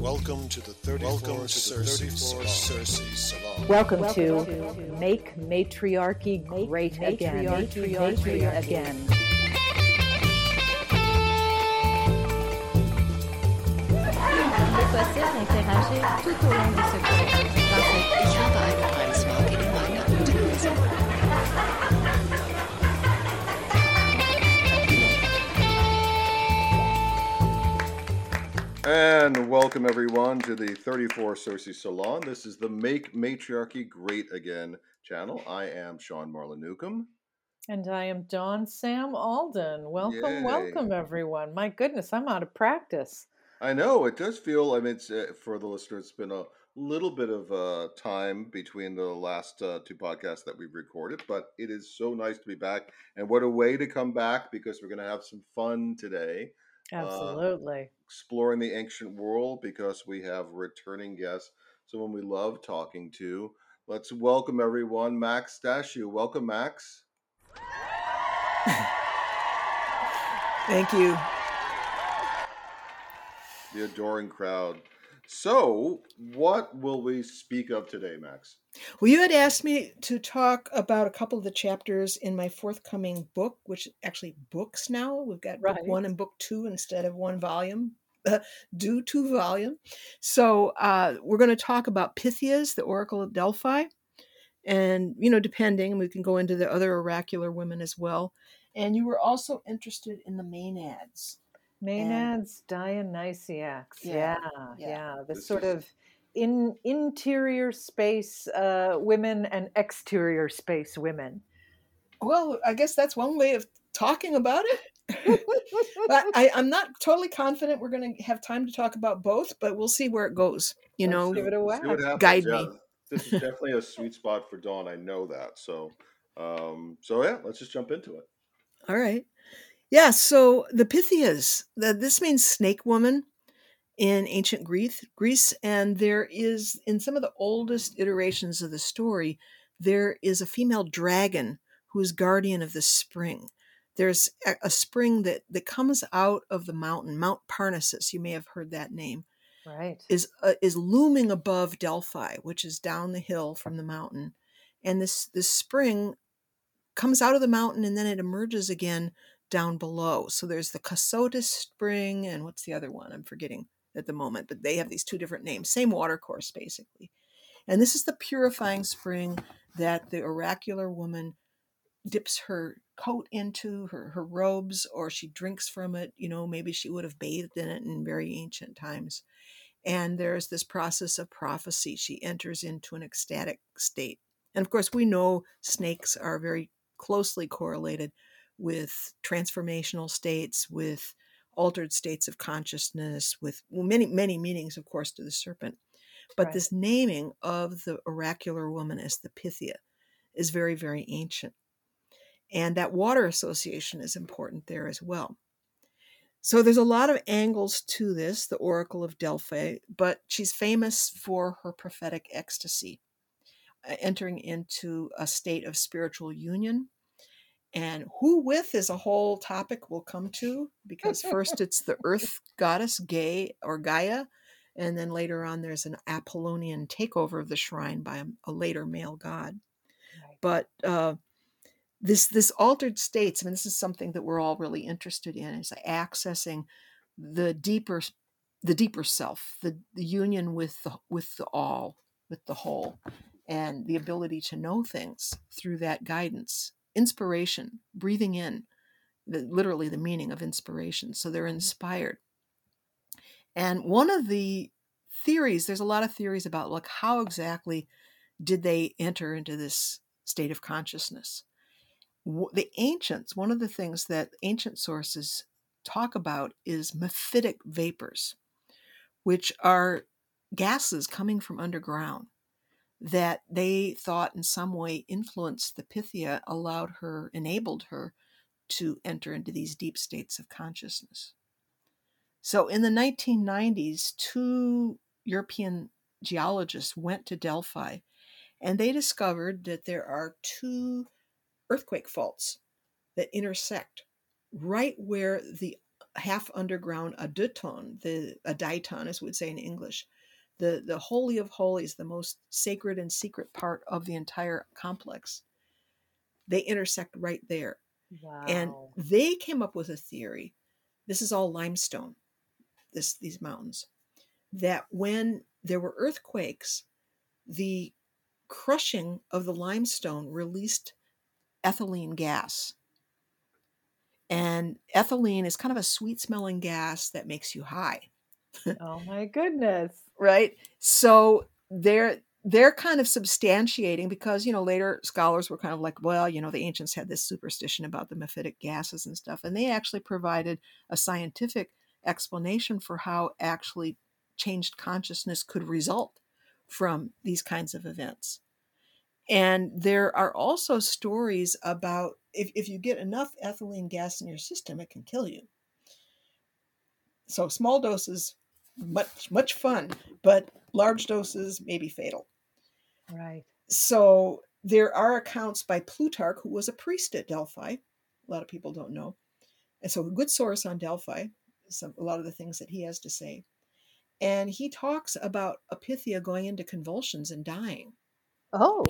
Welcome to the 34th Welcome to Cersei Salon. Welcome, Welcome to, to Make Matriarchy Great Make Again. Matriarchy, matriarchy again. possible d'interagir tout au long de ce cours And welcome everyone to the 34 Cersei Salon. This is the Make Matriarchy Great Again channel. I am Sean Marlon Newcomb. And I am Dawn Sam Alden. Welcome, Yay. welcome everyone. My goodness, I'm out of practice. I know it does feel. I mean, it's, uh, for the listeners, it's been a little bit of uh, time between the last uh, two podcasts that we've recorded, but it is so nice to be back. And what a way to come back because we're going to have some fun today. uh, Absolutely. Exploring the ancient world because we have returning guests, someone we love talking to. Let's welcome everyone, Max Dashu. Welcome, Max. Thank you. The adoring crowd. So, what will we speak of today, Max? Well, you had asked me to talk about a couple of the chapters in my forthcoming book, which actually books now. We've got book one and book two instead of one volume, due to volume. So uh, we're going to talk about Pythias, the Oracle of Delphi, and you know, depending, we can go into the other oracular women as well. And you were also interested in the Maenads. Maenads Dionysiacs. Yeah, Yeah, yeah. yeah. The This sort is- of in interior space uh, women and exterior space women. Well, I guess that's one way of talking about it. But I, I'm not totally confident we're going to have time to talk about both, but we'll see where it goes. You Let's know, give it a See whack. happens. Guide yeah, me. This is definitely a sweet spot for Dawn. I know that. So, um, so yeah, let's just jump into it. all right. Yeah, so the Pythias, the, this means snake woman in ancient Greece, Greece, and there is in some of the oldest iterations of the story, there is a female dragon who is guardian of the spring. There's a, a spring that that comes out of the mountain, Mount Parnassus. You may have heard that name. Right. is uh, is looming above Delphi, which is down the hill from the mountain, and this this spring comes out of the mountain and then it emerges again down below. So there's the Cassotis spring and what's the other one? I'm forgetting at the moment, but they have these two different names, same water course basically. And this is the purifying spring that the oracular woman dips her coat into her, her robes or she drinks from it you know maybe she would have bathed in it in very ancient times. And there's this process of prophecy. She enters into an ecstatic state. And of course we know snakes are very closely correlated with transformational states with altered states of consciousness with many many meanings of course to the serpent. But Right. this naming of the oracular woman as the pythia is very very ancient and that water association is important there as well so there's a lot of angles to this, the Oracle of Delphi, but she's famous for her prophetic ecstasy, uh, entering into a state of spiritual union. And who with is a whole topic we'll come to because first it's the earth goddess Gaia or Gaia, and then later on there's an Apollonian takeover of the shrine by a, a later male god. But uh, this this altered states, I mean, this is something that we're all really interested in, is accessing the deeper the deeper self, the, the union with the with the all, with the whole, and the ability to know things through that guidance, inspiration, breathing in, the, literally the meaning of inspiration. So they're mm-hmm. inspired. And one of the theories, there's a lot of theories about like how exactly did they enter into this state of consciousness the ancients, one of the things that ancient sources talk about is mephitic vapors, which are gases coming from underground that they thought in some way influenced the Pythia, allowed her, enabled her to enter into these deep states of consciousness. So in the 1990s, two European geologists went to Delphi and they discovered that there are two earthquake faults that intersect right where the half underground adyton, the adyton, as we would say in English, the the holy of holies, the most sacred and secret part of the entire complex. They intersect right there, Wow. and they came up with a theory. This is all limestone. This these mountains that when there were earthquakes, the crushing of the limestone released ethylene gas. And ethylene is kind of a sweet smelling gas that makes you high, oh my goodness. right? So they're they're kind of substantiating because you know later scholars were kind of like well you know the ancients had this superstition about the mephitic gases and stuff and they actually provided a scientific explanation for how actually changed consciousness could result from these kinds of events and there are also stories about if, if you get enough ethylene gas in your system it can kill you so small doses much much fun but large doses may be fatal Right. so there are accounts by Plutarch, who was a priest at Delphi. A lot of people don't know. And so a good source on Delphi, some, a lot of the things that he has to say. And he talks about a Pythia going into convulsions and dying, Oh.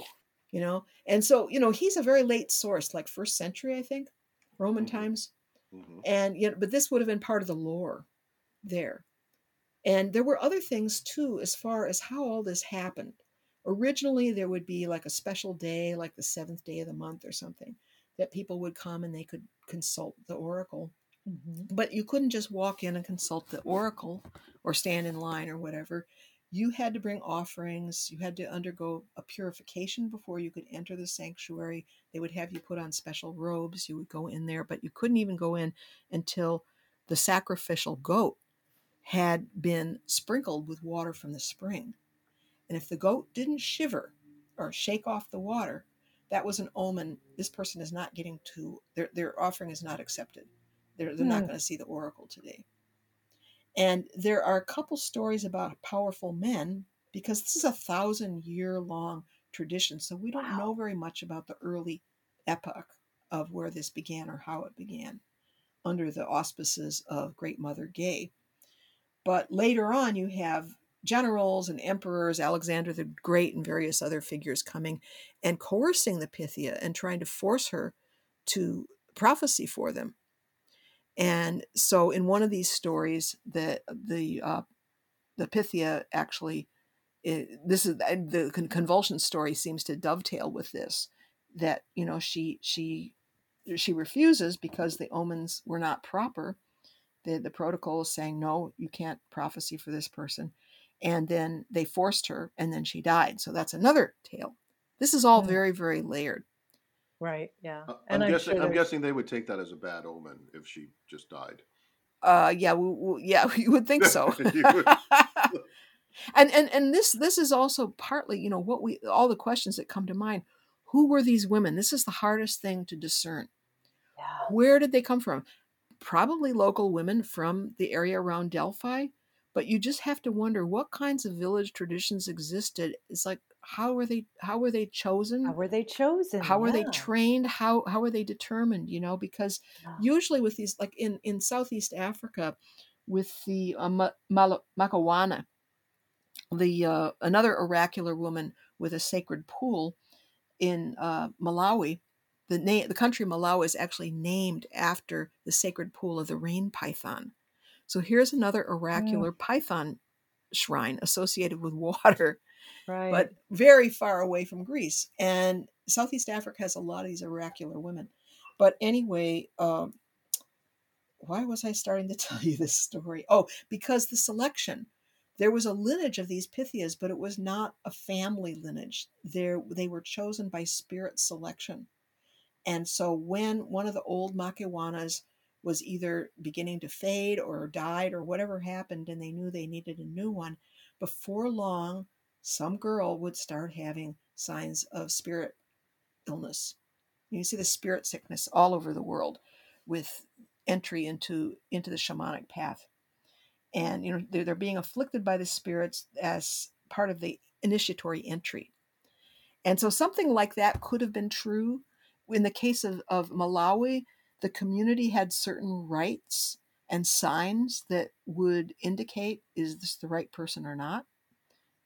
You know. And so, you know, he's a very late source, like first century, I think, Roman Mhm. times. Mhm. And you know, but this would have been part of the lore there. And there were other things too, as far as how all this happened. Originally, there would be like a special day, like the seventh day of the month or something, that people would come and they could consult the oracle. Mhm. But you couldn't just walk in and consult the oracle or stand in line or whatever. You had to bring offerings. You had to undergo a purification before you could enter the sanctuary. They would have you put on special robes. You would go in there, but you couldn't even go in until the sacrificial goat had been sprinkled with water from the spring. And if the goat didn't shiver or shake off the water, that was an omen. This person is not getting to, their, their offering is not accepted. They're, they're not Hmm. going to see the oracle today. And there are a couple stories about powerful men because this is a thousand year long tradition. So we don't Wow. know very much about the early epoch of where this began or how it began under the auspices of Great Mother Ge. But later on, you have generals and emperors, Alexander the Great, and various other figures coming and coercing the Pythia and trying to force her to prophecy for them. And so, in one of these stories, the the uh, the Pythia actually, i this is the convulsion story seems to dovetail with this. That you know she she she refuses because the omens were not proper. The the protocol is saying no, you can't prophecy for this person, and then they forced her, and then she died. So that's another tale. This is all Hmm. very very layered. Right. Yeah. Uh, and I'm I'm guessing. sure I'm guessing they would take that as a bad omen if she just died. Uh, yeah, we, we, yeah, you would think so. Would. and and and this this is also partly, you know, what we all the questions that come to mind. Who were these women? This is the hardest thing to discern. Yeah. Where did they come from? Probably local women from the area around Delphi, but you just have to wonder what kinds of village traditions existed. It's like how were they how were they chosen? How were they chosen? how are they trained how how are they determined you know because Yeah. usually with these like in in southeast africa with the uh, Ma- Makewana the uh, another oracular woman with a sacred pool in uh, malawi the name the country malawi is actually named after the sacred pool of the rain python so here's another oracular python shrine associated with water Right. but very far away from Greece. And Southeast Africa has a lot of these oracular women. But anyway, um, why was I starting to tell you this story? Oh, because the selection. There was a lineage of these Pythias, but it was not a family lineage. There, they were chosen by spirit selection. And so when one of the old Makewanas was either beginning to fade or died or whatever happened, and they knew they needed a new one, before long, some girl would start having signs of spirit illness. You see the spirit sickness all over the world with entry into into the shamanic path. And you know they're, they're being afflicted by the spirits as part of the initiatory entry. And so something like that could have been true. In the case of, of Malawi, the community had certain rites and signs that would indicate is this the right person or not.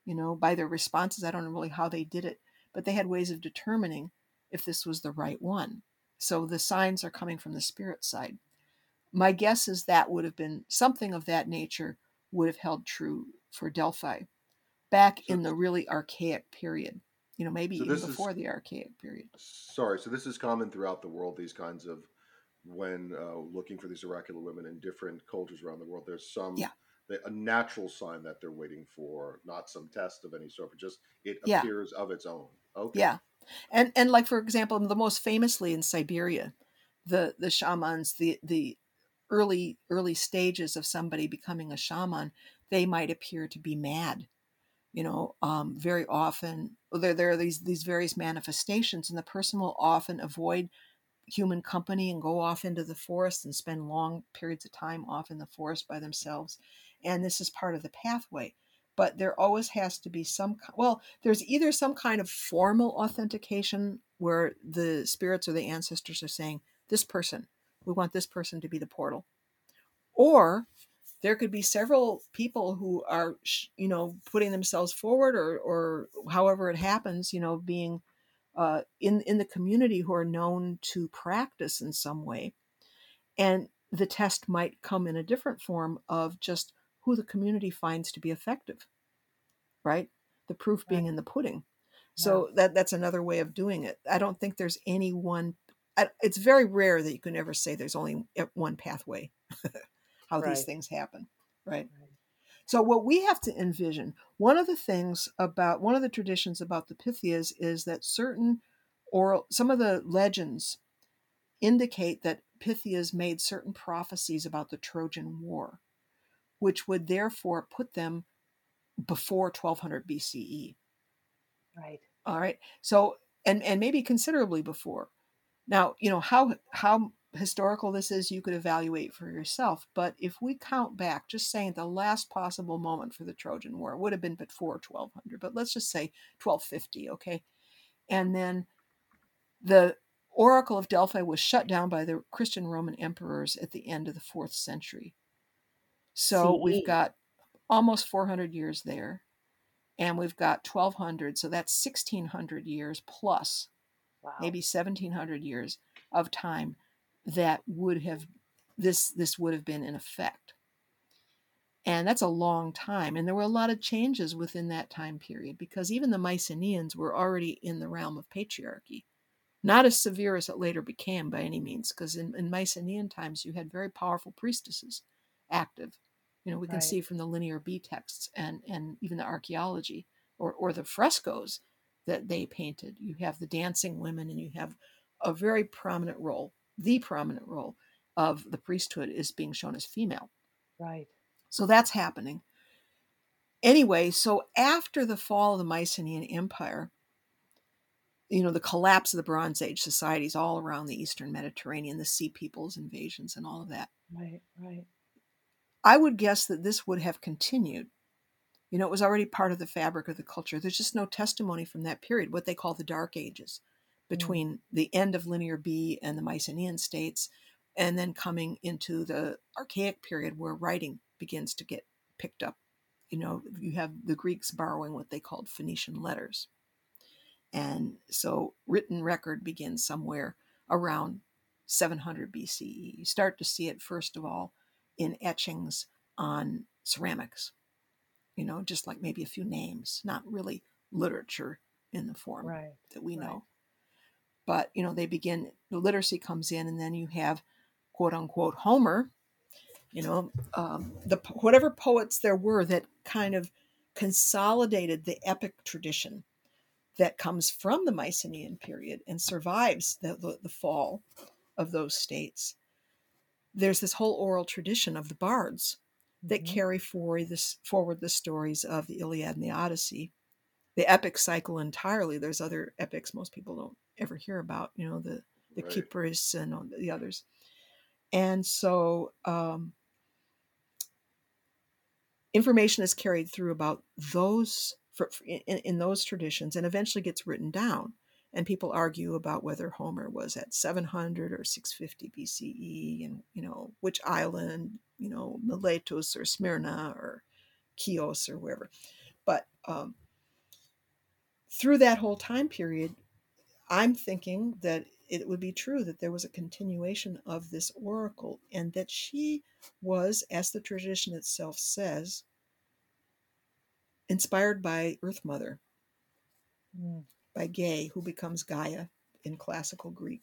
You know, by their responses, I don't know really how they did it, but they had ways of determining if this was the right one. So the signs are coming from the spirit side. My guess is that would have been something of that nature would have held true for Delphi back So- in the really archaic period. You know, maybe So even this is- before the archaic period. Sorry, so this is common throughout the world. These kinds of when uh, looking for these oracular women in different cultures around the world, there's some Yeah. A natural sign that they're waiting for, not some test of any sort, but just it Yeah. appears of its own. Okay. Yeah. And and like for example, the most famously in Siberia, the the shamans, the the early early stages of somebody becoming a shaman, they might appear to be mad. You know, um, very often there there are these these various manifestations, and the person will often avoid human company and go off into the forest and spend long periods of time off in the forest by themselves. And this is part of the pathway. But there always has to be some, well, there's either some kind of formal authentication where the spirits or the ancestors are saying, this person, we want this person to be the portal. Or there could be several people who are, you know, putting themselves forward or, or however it happens, you know, being uh, in in the community who are known to practice in some way, and the test might come in a different form of just who the community finds to be effective, right? The proof being in the pudding. So that that's another way of doing it. I don't think there's any one. I- It's very rare that you can ever say there's only one pathway how these things happen, right? So what we have to envision, one of the things about one of the traditions about the Pythias is that certain oral some of the legends indicate that Pythias made certain prophecies about the Trojan War, which would therefore put them before 1200 BCE. Right. All right. So and and maybe considerably before. Now, you know, how how historical this is you could evaluate for yourself, but if we count back, just saying the last possible moment for the Trojan War would have been before 1200, but let's just say 1250, okay? And then the Oracle of Delphi was shut down by the Christian Roman emperors at the end of the 4th century. So CE. we've got almost 400 years there and we've got 1200 so that's 1600 years plus Wow. maybe 1700 years of time that would have this this would have been in effect and that's a long time and there were a lot of changes within that time period because even the mycenaeans were already in the realm of patriarchy not as severe as it later became by any means because in, in mycenaean times you had very powerful priestesses active you know we can Right. see from the linear b texts and and even the archaeology or or the frescoes that they painted you have the dancing women and you have a very prominent role the prominent role of the priesthood is being shown as female Right. so that's happening. Anyway, so after the fall of the Mycenaean Empire, you know, the collapse of the Bronze Age societies all around the Eastern Mediterranean, the Sea Peoples invasions, and all of that, Right. Right. I would guess that this would have continued. You know, it was already part of the fabric of the culture. There's just no testimony from that period, what they call the Dark Ages, mm. between the end of Linear B and the Mycenaean states, and then coming into the Archaic period where writing begins to get picked up. You know, you have the Greeks borrowing what they called Phoenician letters. And so written record begins somewhere around 700 BCE. You start to see it, first of all, in etchings on ceramics, you know, just like maybe a few names, not really literature in the form Right. that we right. know. But, you know, they begin, the literacy comes in, and then you have quote unquote Homer, you know, um, the whatever poets there were that kind of consolidated the epic tradition that comes from the Mycenaean period and survives the, the, the fall of those states. There's this whole oral tradition of the bards that Mhm. carry forward this forward the stories of the Iliad and the Odyssey, the epic cycle entirely. There's other epics most people don't ever hear about, you know, the the Right. Kypria and all the others. And so um, information is carried through about those for- in, in those traditions and eventually gets written down. And people argue about whether Homer was at 700 or 650 BCE, and you know which island, you know Miletus or Smyrna or Chios or wherever. But um, through that whole time period, I'm thinking that it would be true that there was a continuation of this oracle and that she was, as the tradition itself says, inspired by Earth Mother, Mm. By Ge, who becomes Gaia in classical Greek.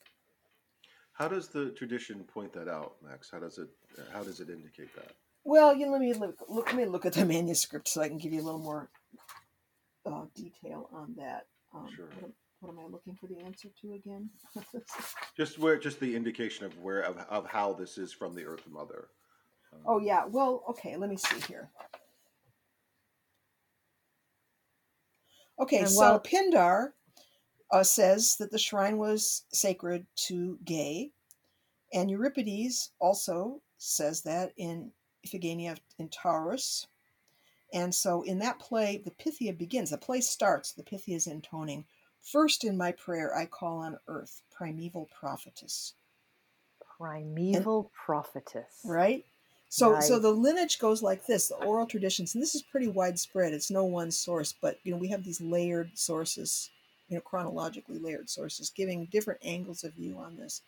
How does the tradition point that out, Max? How does it how does it indicate that? Well, you know, let me look, look. Let me look at the manuscript so I can give you a little more uh, detail on that. Um, Sure. What am, what am I looking for the answer to again? Just where just the indication of where of, of how this is from the Earth Mother. Um, oh yeah. Well, okay. Let me see here. Okay, And so while- Pindar uh, says that the shrine was sacred to Ge, and Euripides also says that in Iphigenia in Tauris. And so in that play, the Pythia begins. The play starts, the Pythia is intoning, First in my prayer I call on earth, primeval prophetess. Primeval prophetess. Right? So so the lineage goes like this, the oral traditions, and this is pretty widespread. It's no one source, but you know, we have these layered sources, you know, chronologically layered sources, giving different angles of view on this.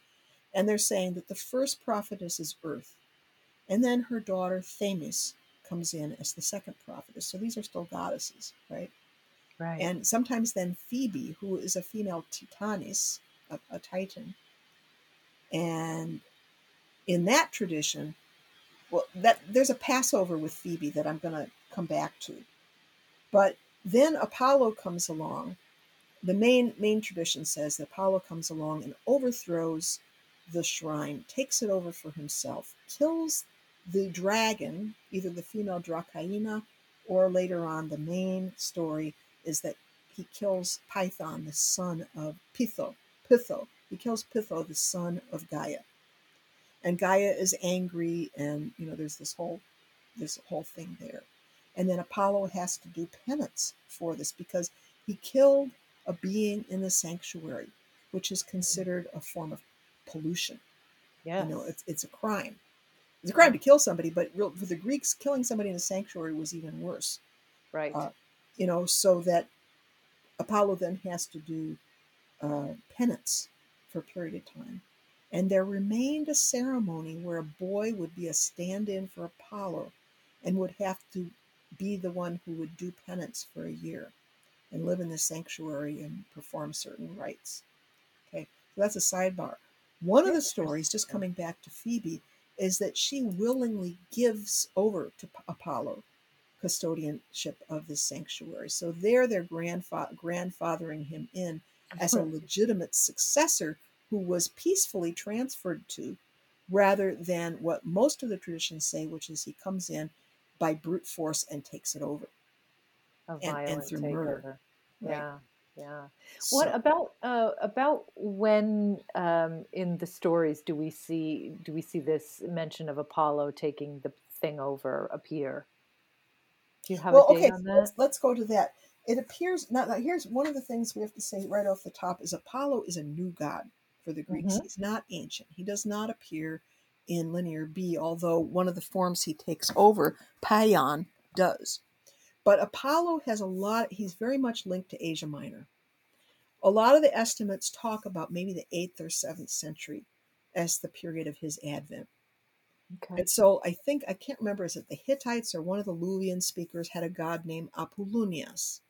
And they're saying that the first prophetess is Earth, and then her daughter Themis comes in as the second prophetess. So these are still goddesses, right? Right. And sometimes then Phoebe, who is a female Titanis, a, a Titan. And in that tradition, well, that there's a Passover with Phoebe that I'm going to come back to. But then Apollo comes along. The main main tradition says that Apollo comes along and overthrows the shrine, takes it over for himself, kills the dragon, either the female Dracaena or later on the main story is that he kills Python, the son of Pitho. Pitho. He kills Pitho, the son of Gaia. And Gaia is angry, and you know, there's this whole this whole thing there. And then Apollo has to do penance for this because he killed a being in the sanctuary, which is considered a form of pollution. Yeah, You know, it's, it's a crime. It's a crime to kill somebody, but real, for the Greeks, killing somebody in a sanctuary was even worse right. uh, you know, so that Apollo then has to do uh, penance for a period of time. And there remained a ceremony where a boy would be a stand in for Apollo and would have to be the one who would do penance for a year and live in the sanctuary and perform certain rites. Okay, so that's a sidebar. One of the stories, just coming back to Phoebe, is that she willingly gives over to Apollo custodianship of the sanctuary. So there they're grandfa- grandfathering him in as a legitimate successor who was peacefully transferred to, rather than what most of the traditions say, which is he comes in by brute force and takes it over. A and- and violent through murder. takeover. Right. Yeah. Yeah. What So- about uh, about when um, in the stories do we see do we see this mention of Apollo taking the thing over appear? Do you have well, a date okay, on that? let's, let's go to that. It appears now, now. Here's one of the things we have to say right off the top: is Apollo is a new god for the Greeks. Mhm. He's not ancient. He does not appear in Linear B, although one of the forms he takes over, Paion, does. But Apollo has a lot. He's very much linked to Asia Minor. A lot of the estimates talk about maybe the eighth or seventh century as the period of his advent. Okay. And so I think I can't remember is it the Hittites or one of the Luwian speakers had a god named Apollonius,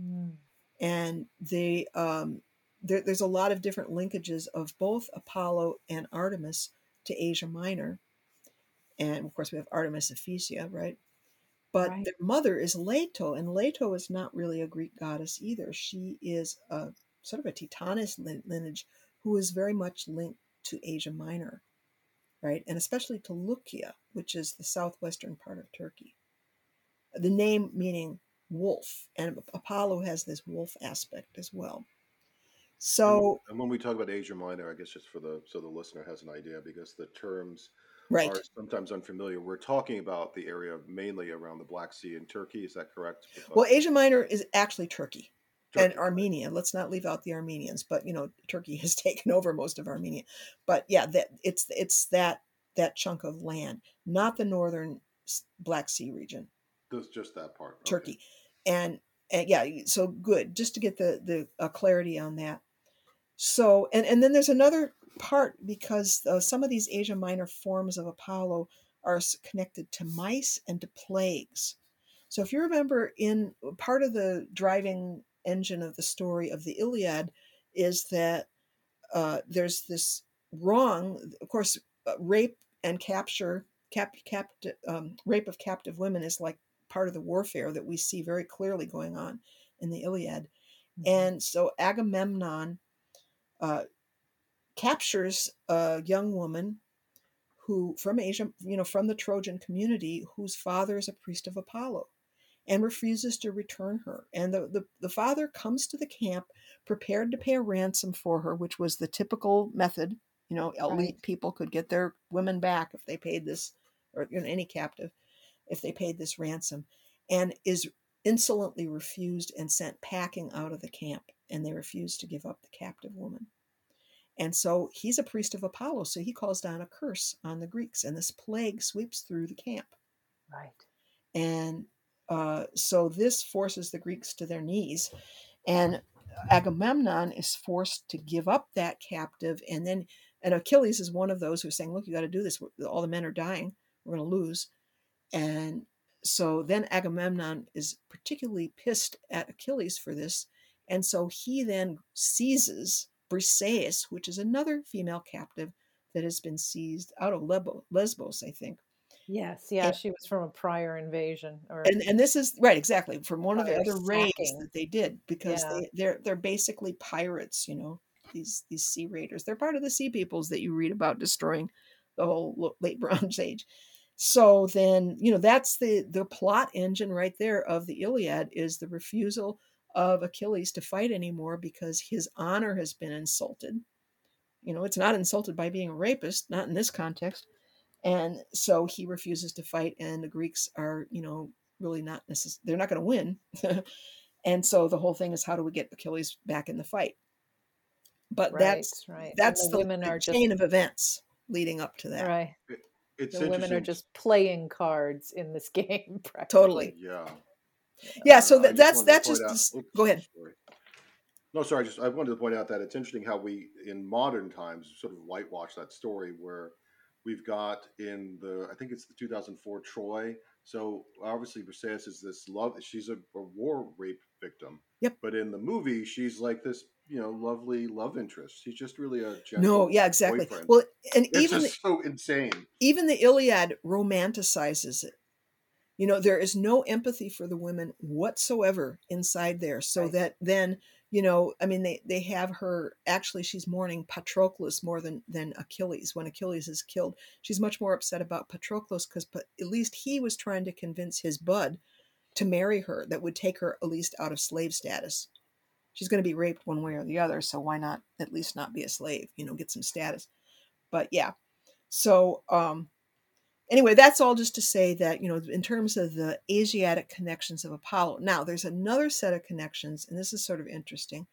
Mm. and they um, there, there's a lot of different linkages of both Apollo and Artemis to Asia Minor, and of course we have Artemis Ephesia, right? But Right. their mother is Leto, and Leto is not really a Greek goddess either. She is a sort of a Titanis lineage who is very much linked to Asia Minor right? And especially to Lukia, which is the southwestern part of Turkey. The name meaning wolf, and Apollo has this wolf aspect as well. Mm. So, and when we talk about Asia Minor, I guess just for the so the listener has an idea, because the terms right, are sometimes unfamiliar. We're talking about the area mainly around the Black Sea and Turkey. Is that correct? well, Asia Minor is actually Turkey. and Turkey, right. Armenia. Let's not leave out the Armenians, but you know, Turkey has taken over most of Armenia. But yeah, that it's it's that that chunk of land, not the northern Black Sea region, That's just that part. Okay. Turkey, and and yeah, so good. Just to get the the uh, clarity on that. So and and then there's another part because uh, some of these Asia Minor forms of Apollo are connected to mice and to plagues. So if you remember, in part of the driving engine of the story of the Iliad is that uh, there's this wrong, of course, uh, rape and capture, cap, capt, um, rape of captive women is like part of the warfare that we see very clearly going on in the Iliad. Mhm. And so Agamemnon uh, captures a young woman who from Asia, you know, from the Trojan community, whose father is a priest of Apollo, and refuses to return her. And the, the, the father comes to the camp prepared to pay a ransom for her, which was the typical method. You know, elite Right. people could get their women back if they paid this, or you know, any captive, if they paid this ransom, and is insolently refused and sent packing out of the camp. And they refuse to give up the captive woman. And so he's a priest of Apollo, so he calls down a curse on the Greeks, and this plague sweeps through the camp. Right. And uh, so this forces the Greeks to their knees, and Agamemnon is forced to give up that captive. And then, and Achilles is one of those who's saying, "Look, you got to do this. All the men are dying. We're going to lose." And so then Agamemnon is particularly pissed at Achilles for this, and so he then seizes Briseis, which is another female captive that has been seized out of Lesbos, I think. Yes. Yeah. And- She was from a prior invasion. Or and and this is right exactly from one of the other raids that they did because Yeah. they they're they're basically pirates you know these these sea raiders they're part of the sea peoples that you read about destroying the whole late bronze age so then you know that's the the plot engine right there of the iliad is the refusal of achilles to fight anymore because his honor has been insulted you know it's not insulted by being a rapist not in this context and so he refuses to fight and the greeks are you know really not necessarily they're not going to win and so the whole thing is how do we get achilles back in the fight but right. that's right. And that's the the, women the are chain just of events leading up to that right. It's The women are just playing cards in this game. Practically. Totally. Yeah. Yeah so I that, just that's that's point just out- oops, go ahead sorry. No, sorry. Just I wanted to point out that it's interesting how we, in modern times, sort of whitewash that story where we've got in the I think it's the 2004 Troy. So obviously Briseis is this love. She's a, a war rape victim. Yep. But in the movie, she's like this, you know, lovely love interest. She's just really a no yeah exactly boyfriend. well and it's even just so insane. even the Iliad romanticizes it. You know, there is no empathy for the women whatsoever inside there. So Right. that then, you know, I mean, they they have her. Actually, she's mourning Patroclus more than than Achilles. When Achilles is killed, she's much more upset about Patroclus because at least he was trying to convince his bud to marry her. That would take her at least out of slave status. She's going to be raped one way or the other, so why not at least not be a slave? You know, get some status. But yeah, so um, anyway, that's all just to say that, you know, in terms of the Asiatic connections of Apollo. Now, there's another set of connections, and this is sort of interesting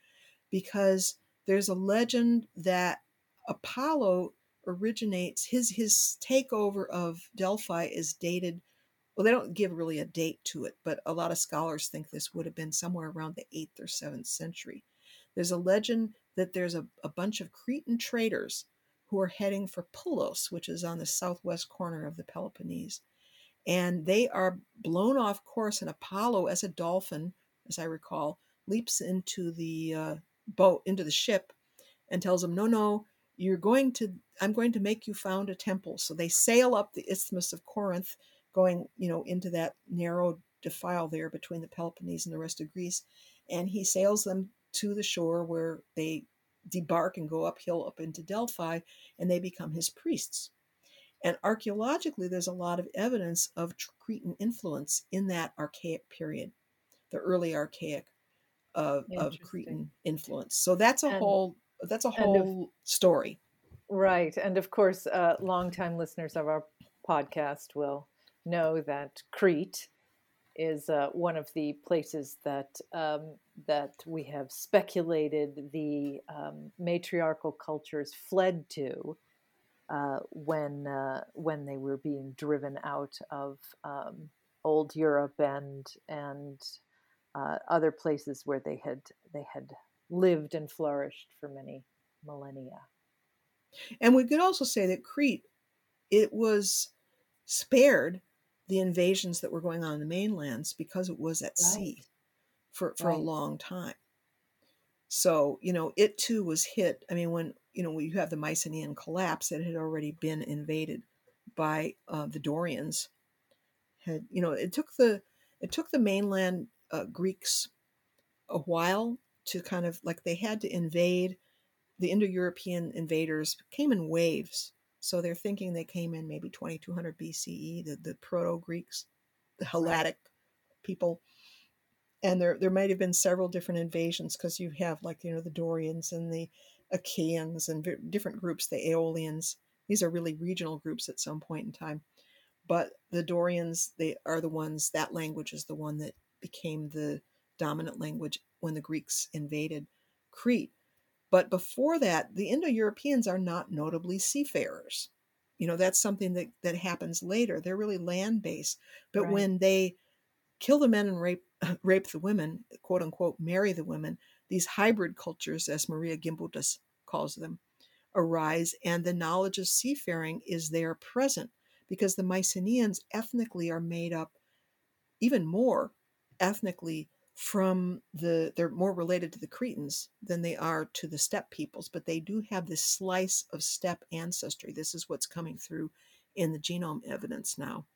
because there's a legend that Apollo originates his his takeover of Delphi is dated well they don't give really a date to it but a lot of scholars think this would have been somewhere around the 8th or 7th century there's a legend that there's a, a bunch of cretan traders who are heading for Pulos, which is on the southwest corner of the Peloponnese. And they are blown off course, and Apollo, as a dolphin, as I recall, leaps into the uh, boat, into the ship, and tells them, No, no, you're going to, I'm going to make you found a temple. So they sail up the Isthmus of Corinth, going, you know, into that narrow defile there between the Peloponnese and the rest of Greece. And he sails them to the shore where they debark and go uphill up into Delphi, and they become his priests. And archaeologically, there's a lot of evidence of Cretan influence in that archaic period, the early archaic of, of Cretan influence. So that's a And- whole that's a whole story. Right. And of course, uh, longtime listeners of our podcast will know that Crete is uh, one of the places that um, that we have speculated the um, matriarchal cultures fled to uh, when uh, when they were being driven out of um, old Europe and and uh, other places where they had they had lived and flourished for many millennia. And we could also say that Crete, it was spared the invasions that were going on in the mainlands because it was at sea for, for a long time. So, you know, it too was hit. I mean, when, you know, you have the Mycenaean collapse, it had already been invaded by uh, the Dorians. Had, you know, it took the, it took the mainland uh, Greeks a while to kind of like they had to invade the Indo-European invaders came in waves. So they're thinking they came in maybe 2200 BCE, the, the Proto-Greeks, the Helladic people. And there, there might have been several different invasions because you have like, you know, the Dorians and the Achaeans and vi- different groups, the Aeolians. These are really regional groups at some point in time. But the Dorians, they are the ones, that language is the one that became the dominant language when the Greeks invaded Crete. But before that, the Indo Europeans are not notably seafarers. You know, that's something that, that happens later. They're really land based. But Right. when they kill the men and rape, rape the women, quote unquote, marry the women, these hybrid cultures, as Marija Gimbutas calls them, arise, and the knowledge of seafaring is there present because the Mycenaeans ethnically are made up even more ethnically from the they're more related to the Cretans than they are to the steppe peoples, but they do have this slice of steppe ancestry. This is what's coming through in the genome evidence now.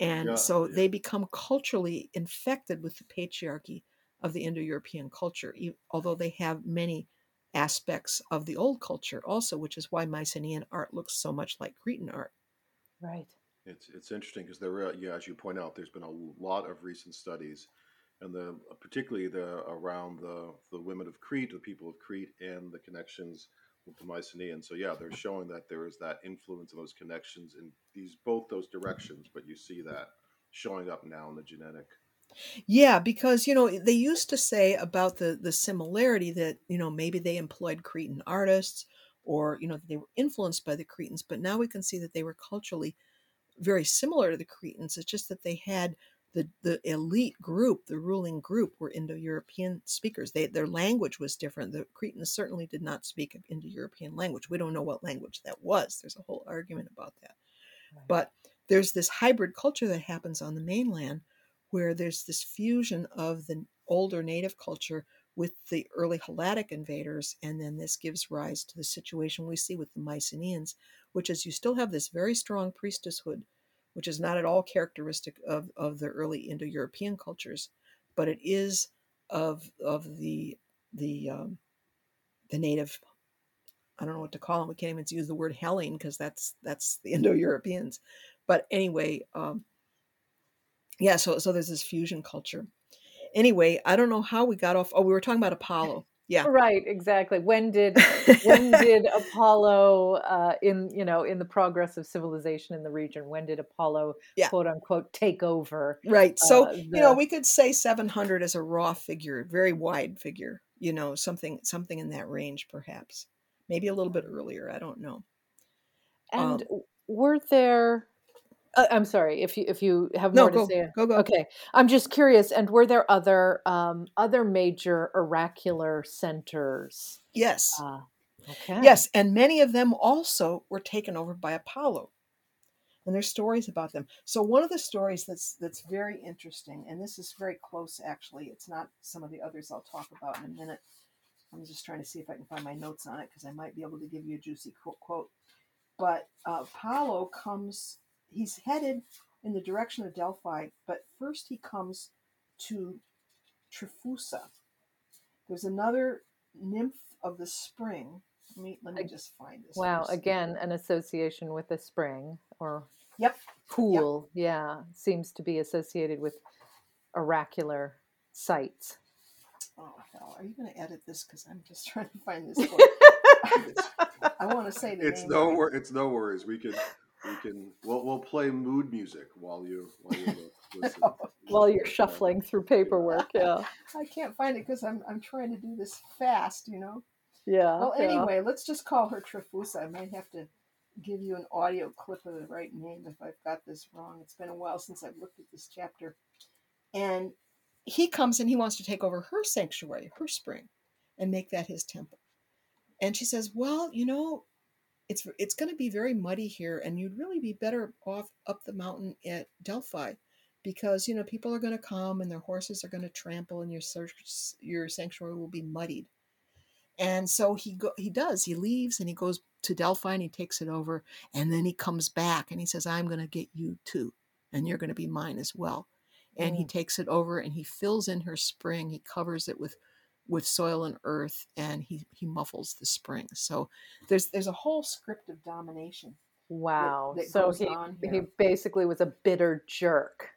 And Yeah, so yeah. they become culturally infected with the patriarchy of the Indo European culture, e- although they have many aspects of the old culture also, which is why Mycenaean art looks so much like Cretan art. Right. It's it's interesting because there, are, yeah, as you point out, there's been a lot of recent studies, and the particularly the around the the women of Crete, the people of Crete, and the connections with the Mycenaeans. So yeah, they're showing that there is that influence and those connections in these both those directions. But you see that showing up now in the genetic. Yeah, because you know they used to say about the the similarity that you know maybe they employed Cretan artists or you know they were influenced by the Cretans, but now we can see that they were culturally very similar to the Cretans. It's just that they had the the elite group, the ruling group, were Indo-European speakers. They their language was different. The Cretans certainly did not speak an Indo-European language. We don't know what language that was. There's a whole argument about that. Right. But there's this hybrid culture that happens on the mainland where there's this fusion of the older native culture with the early Helladic invaders, and then this gives rise to the situation we see with the Mycenaeans, which is you still have this very strong priestesshood, which is not at all characteristic of, of the early Indo-European cultures, but it is of of the the um, the native. I don't know what to call them. We can't even use the word Hellene because that's that's the Indo-Europeans. But anyway, um, yeah. So so there's this fusion culture. Anyway, I don't know how we got off. Oh, we were talking about Apollo. Yeah. Right, exactly. When did when did Apollo uh, in you know in the progress of civilization in the region? When did Apollo Yeah. quote unquote take over? Right. So, uh, you know, we could say 700 as a raw figure, very wide figure, you know, something something in that range perhaps. Maybe a little bit earlier, I don't know. And Um, were there? Uh, I'm sorry if you if you have No, more go to say. go go. Okay, I'm just curious. And were there other um, other major oracular centers? Yes. Uh, okay. Yes, and many of them also were taken over by Apollo. And there's stories about them. So one of the stories that's that's very interesting, and this is very close actually. It's not some of the others I'll talk about in a minute. I'm just trying to see if I can find my notes on it because I might be able to give you a juicy quote. But uh, Apollo comes, he's headed in the direction of Delphi, but first he comes to Tryphusa. There's another nymph of the spring. Let me, let me just find this. Wow. first. Again, an association with the spring or Yep. pool. Yeah, seems to be associated with oracular sites. Oh, hell. Are you going to edit this? Because I'm just trying to find this book. I want to say the It's name. no wor- it's no worries. We can we can we'll we'll play mood music while you while you look, listen. while you're shuffling through paperwork. Yeah, I can't find it because I'm I'm trying to do this fast, you know. yeah. Well, yeah. anyway, let's just call her Trefusa. I might have to give you an audio clip of the right name if I've got this wrong. It's been a while since I've looked at this chapter. And he comes and he wants to take over her sanctuary, her spring, and make that his temple. And she says, "Well, you know, it's it's going to be very muddy here, and you'd really be better off up the mountain at Delphi." Because you know people are going to come and their horses are going to trample, and your search, your sanctuary will be muddied. And so he go, he does. He leaves and he goes to Delphi and he takes it over. And then he comes back and he says, "I'm going to get you too, and you're going to be mine as well." And he mm. takes it over and he fills in her spring. He covers it with with soil and earth, and he he muffles the spring. So there's there's a whole script of domination. wow. that so goes he on he basically was a bitter jerk.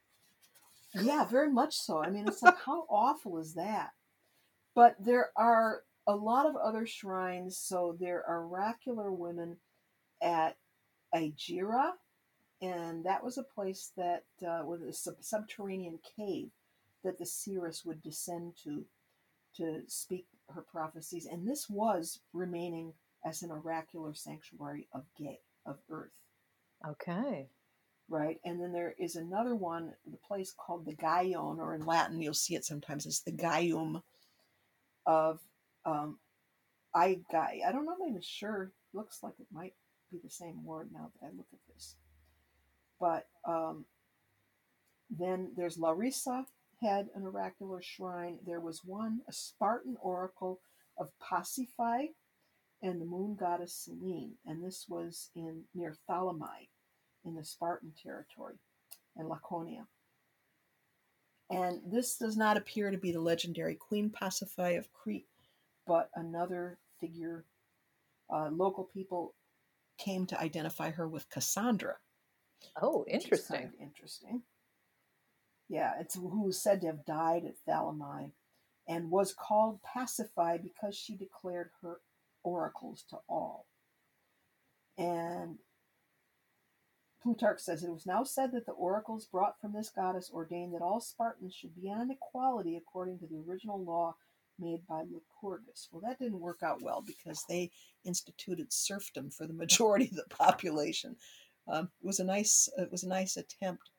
Yeah, very much so. I mean, it's like how awful is that? But there are a lot of other shrines. So there are oracular women at Agira, and that was a place that uh, was a sub- subterranean cave that the seeress would descend to to speak her prophecies. And this was remaining as an oracular sanctuary of Ge, of Earth Okay. right? And then there is another one, the place called the Gaion, or in Latin, you'll see it sometimes as the Gaium of um, I Gai. I don't know, I'm even sure. Looks like it might be the same word now that I look at this. But um, then there's Larissa had an oracular shrine. There was one, a Spartan oracle of Pasiphae and the moon goddess Selene, and this was in near Thalamai in the Spartan territory and Laconia. And this does not appear to be the legendary Queen Pasiphae of Crete, but another figure. Uh, local people came to identify her with Cassandra. Oh, interesting. kind of interesting. Yeah, it's who was said to have died at Thalamai and was called Pasiphae because she declared her oracles to all. And Plutarch says it was now said that the oracles brought from this goddess ordained that all Spartans should be on equality according to the original law made by Lycurgus. Well, that didn't work out well because they instituted serfdom for the majority of the population. Um, it was a nice it was a nice attempt.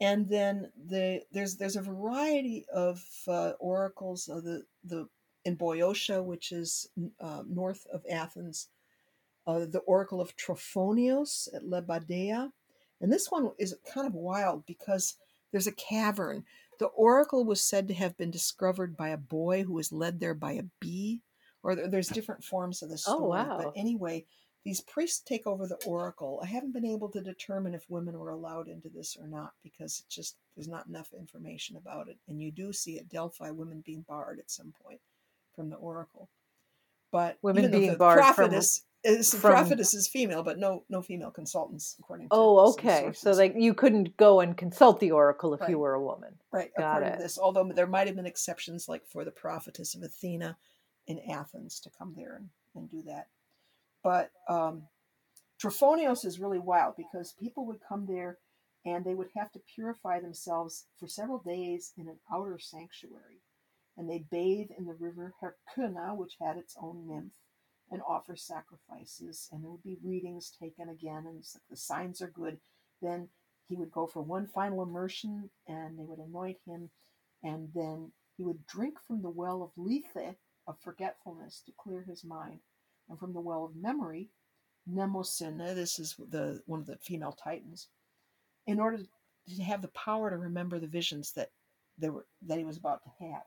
And then the there's there's a variety of uh, oracles of the the in Boeotia, which is uh, north of Athens, uh, the Oracle of Trophonios at Lebadea. And this one is kind of wild because there's a cavern. The oracle was said to have been discovered by a boy who was led there by a bee, or there's different forms of the Oh, story. wow. But anyway, these priests take over the oracle. I haven't been able to determine if women were allowed into this or not because it's just there's not enough information about it. And you do see at Delphi women being barred at some point from the oracle. But Women being the barred from- prophetess is the from- prophetess is female, but no no female consultants according to Oh, okay. So like you couldn't go and consult the oracle if you were a woman. right got according it. to this. Although there might have been exceptions, like for the prophetess of Athena in Athens to come there and, and do that. But um, Trophonios is really wild because people would come there and they would have to purify themselves for several days in an outer sanctuary. And they'd bathe in the river Hercyna, which had its own nymph, and offer sacrifices. And there would be readings taken again, and like the signs are good. Then he would go for one final immersion, and they would anoint him, and then he would drink from the well of Lethe, of forgetfulness, to clear his mind, and from the well of memory, Mnemosyne, this is the one of the female titans, in order to have the power to remember the visions that they were that he was about to have.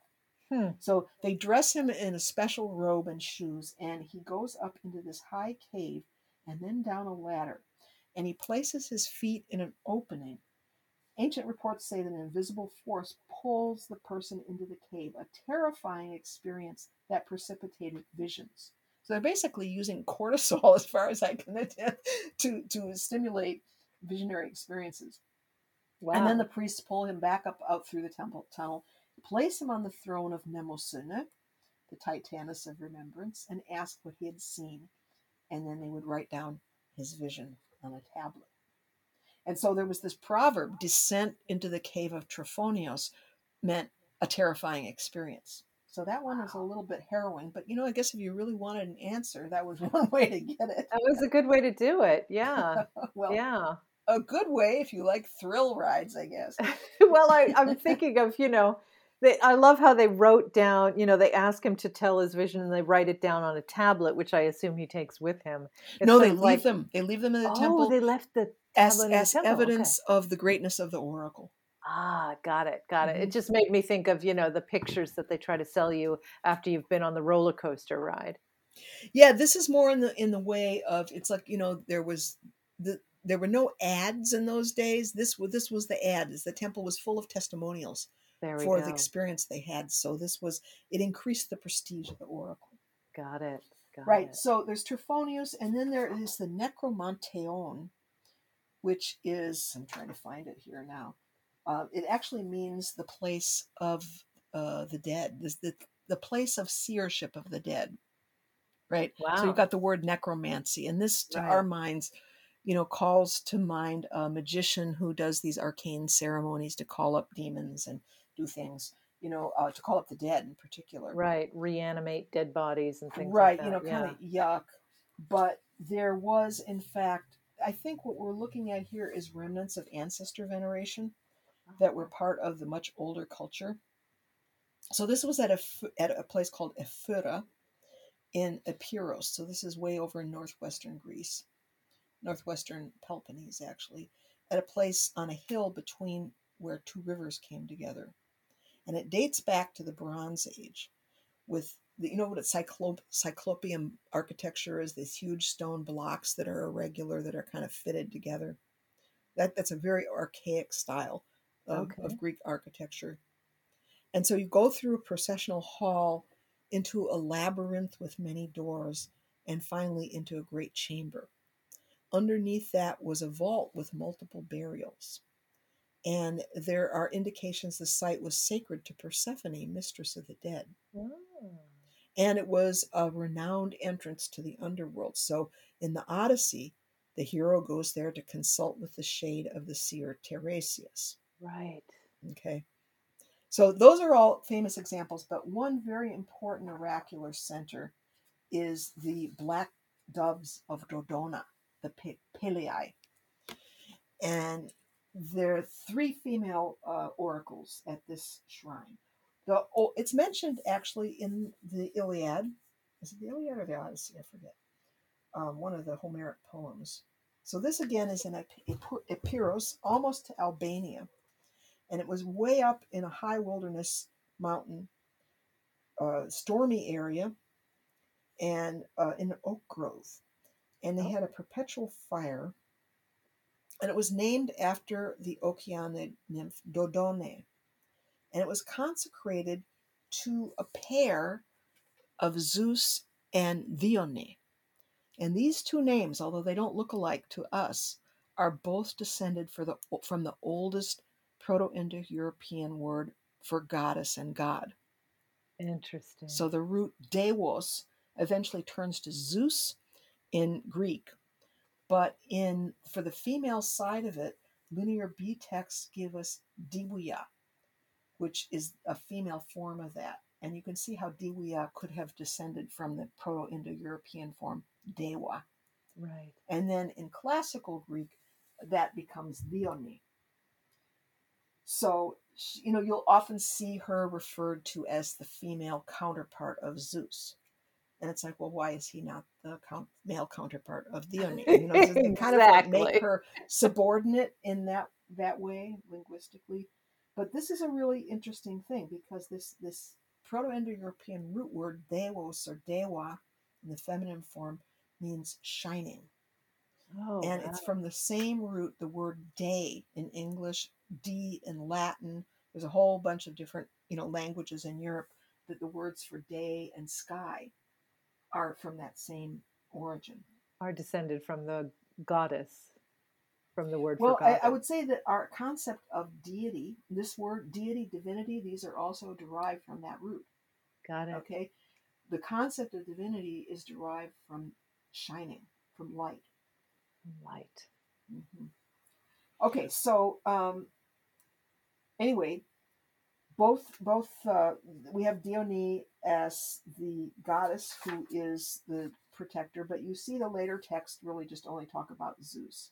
Hmm. So they dress him in a special robe and shoes, and he goes up into this high cave and then down a ladder, and he places his feet in an opening. Ancient reports say that an invisible force pulls the person into the cave, a terrifying experience that precipitated visions. So they're basically using cortisol, as far as I can attend, to, to stimulate visionary experiences. Wow. And then the priests pull him back up out through the temple tunnel, place him on the throne of Mnemosyne, the Titaness of remembrance, and ask what he had seen. And then they would write down his vision on a tablet. And so there was this proverb descent into the cave of Trophonios meant a terrifying experience. So that one was a little bit harrowing, but you know, I guess if you really wanted an answer, that was one way to get it. That was a good way to do it. Yeah. well, yeah. a good way if you like thrill rides, I guess. well, I, I'm thinking of, you know, they, I love how they wrote down, you know, they ask him to tell his vision and they write it down on a tablet, which I assume he takes with him. It's no, they leave like- them. They leave them in the oh, temple they left the as, in the as temple. Okay. evidence of the greatness of the oracle. Ah, got it, got it. It just made me think of, you know, the pictures that they try to sell you after you've been on the roller coaster ride. Yeah, this is more in the in the way of it's like you know there was the there were no ads in those days. This was this was the ad. Is the temple was full of testimonials for go. the experience they had. So this was it increased the prestige of the oracle. got it. Got Right. it. So there's Trophonius, and then there is the Necromanteion, which is I'm trying to find it here now. Uh, it actually means the place of uh, the dead. The the place of seership of the dead. Right. So Wow. you've got the word necromancy, and this to Right. our minds, you know, calls to mind a magician who does these arcane ceremonies to call up demons and do things. You know, uh, to call up the dead in particular Right. Reanimate dead bodies and things right like you know kind of yuck but there was in fact i think what we're looking at here is remnants of ancestor veneration that were part of the much older culture so this was at a at a place called Ephyra in Epirus. So this is way over in northwestern Greece, northwestern Peloponnese actually, at a place on a hill between where two rivers came together, and it dates back to the Bronze Age, with the, you know what a cyclop- cyclopean architecture is? These huge stone blocks that are irregular that are kind of fitted together. That that's a very archaic style of, Okay. of Greek architecture. And so you go through a processional hall into a labyrinth with many doors and finally into a great chamber. Underneath that was a vault with multiple burials. And there are indications the site was sacred to Persephone, mistress of the dead. Oh. And it was a renowned entrance to the underworld. So in the Odyssey, the hero goes there to consult with the shade of the seer Tiresias. Right. Okay. So those are all famous examples, but one very important oracular center is the black doves of Dodona, the Pe- Pelei. And there are three female uh, oracles at this shrine. The, oh, it's mentioned actually in the Iliad. Is it the Iliad or the Odyssey? I forget. Um, one of the Homeric poems. So this again is in Ep- Ep- Epirus, almost to Albania and it was way up in a high wilderness mountain, uh, stormy area, and uh, in an oak grove. And they had a perpetual fire, and it was named after the Okeanid nymph Dodone, and it was consecrated to a pair of Zeus and Dione. And these two names, although they don't look alike to us, are both descended for the, from the oldest Proto Indo European word for goddess and god. Interesting. So the root deos eventually turns to Zeus in Greek, but in for the female side of it, linear B texts give us Diwia, which is a female form of that. And you can see how Diwia could have descended from the Proto Indo European form Dewa. right. And then in classical Greek, that becomes Dione. So, you know, you'll often see her referred to as the female counterpart of Zeus. And it's like, well, why is he not the count- male counterpart of Dione? You know, it kind of like make her subordinate in that that way linguistically. But this is a really interesting thing because this this Proto-Indo-European root word deos or dewa in the feminine form means shining Oh, and wow. it's from the same root the word day in english d in latin there's a whole bunch of different you know languages in europe that the words for day and sky are from that same origin are descended from the goddess, from the word well for I. I would say that our concept of deity this word deity divinity these are also derived from that root Got it. okay the concept of divinity is derived from shining from light Light. Mhm. Okay, so um, anyway, both both uh, we have Dione as the goddess who is the protector, but you see the later text really just only talk about Zeus,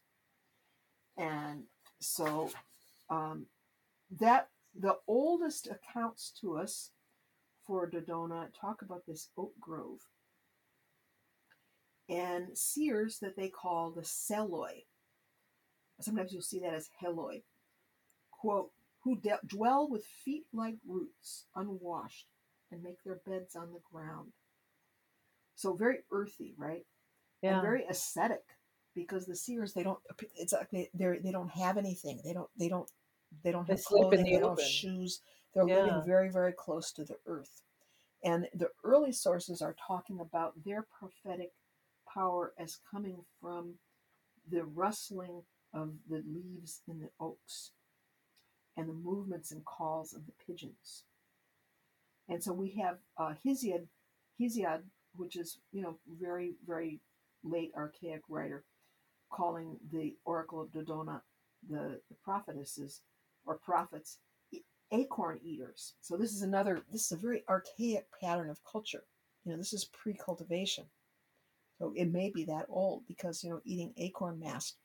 and so um, that the oldest accounts to us for Dodona talk about this oak grove and seers that they call the Seloi. Sometimes you'll see that as Heloi. Quote, who de- dwell with feet like roots, unwashed, and make their beds on the ground. So very earthy, right? Yeah. And very ascetic because the seers they don't it's like they they're, they don't have anything they don't they don't they don't They have in clothing the they don't have shoes they're Yeah. living very very close to the earth and the early sources are talking about their prophetic power as coming from the rustling of the leaves in the oaks and the movements and calls of the pigeons and so we have uh, Hesiod, Hesiod, which is you know very very late archaic writer, calling the oracle of Dodona the, the prophetesses or prophets acorn eaters. So this is another. This is a very archaic pattern of culture. You know, this is pre-cultivation, so it may be that old because you know eating acorn mast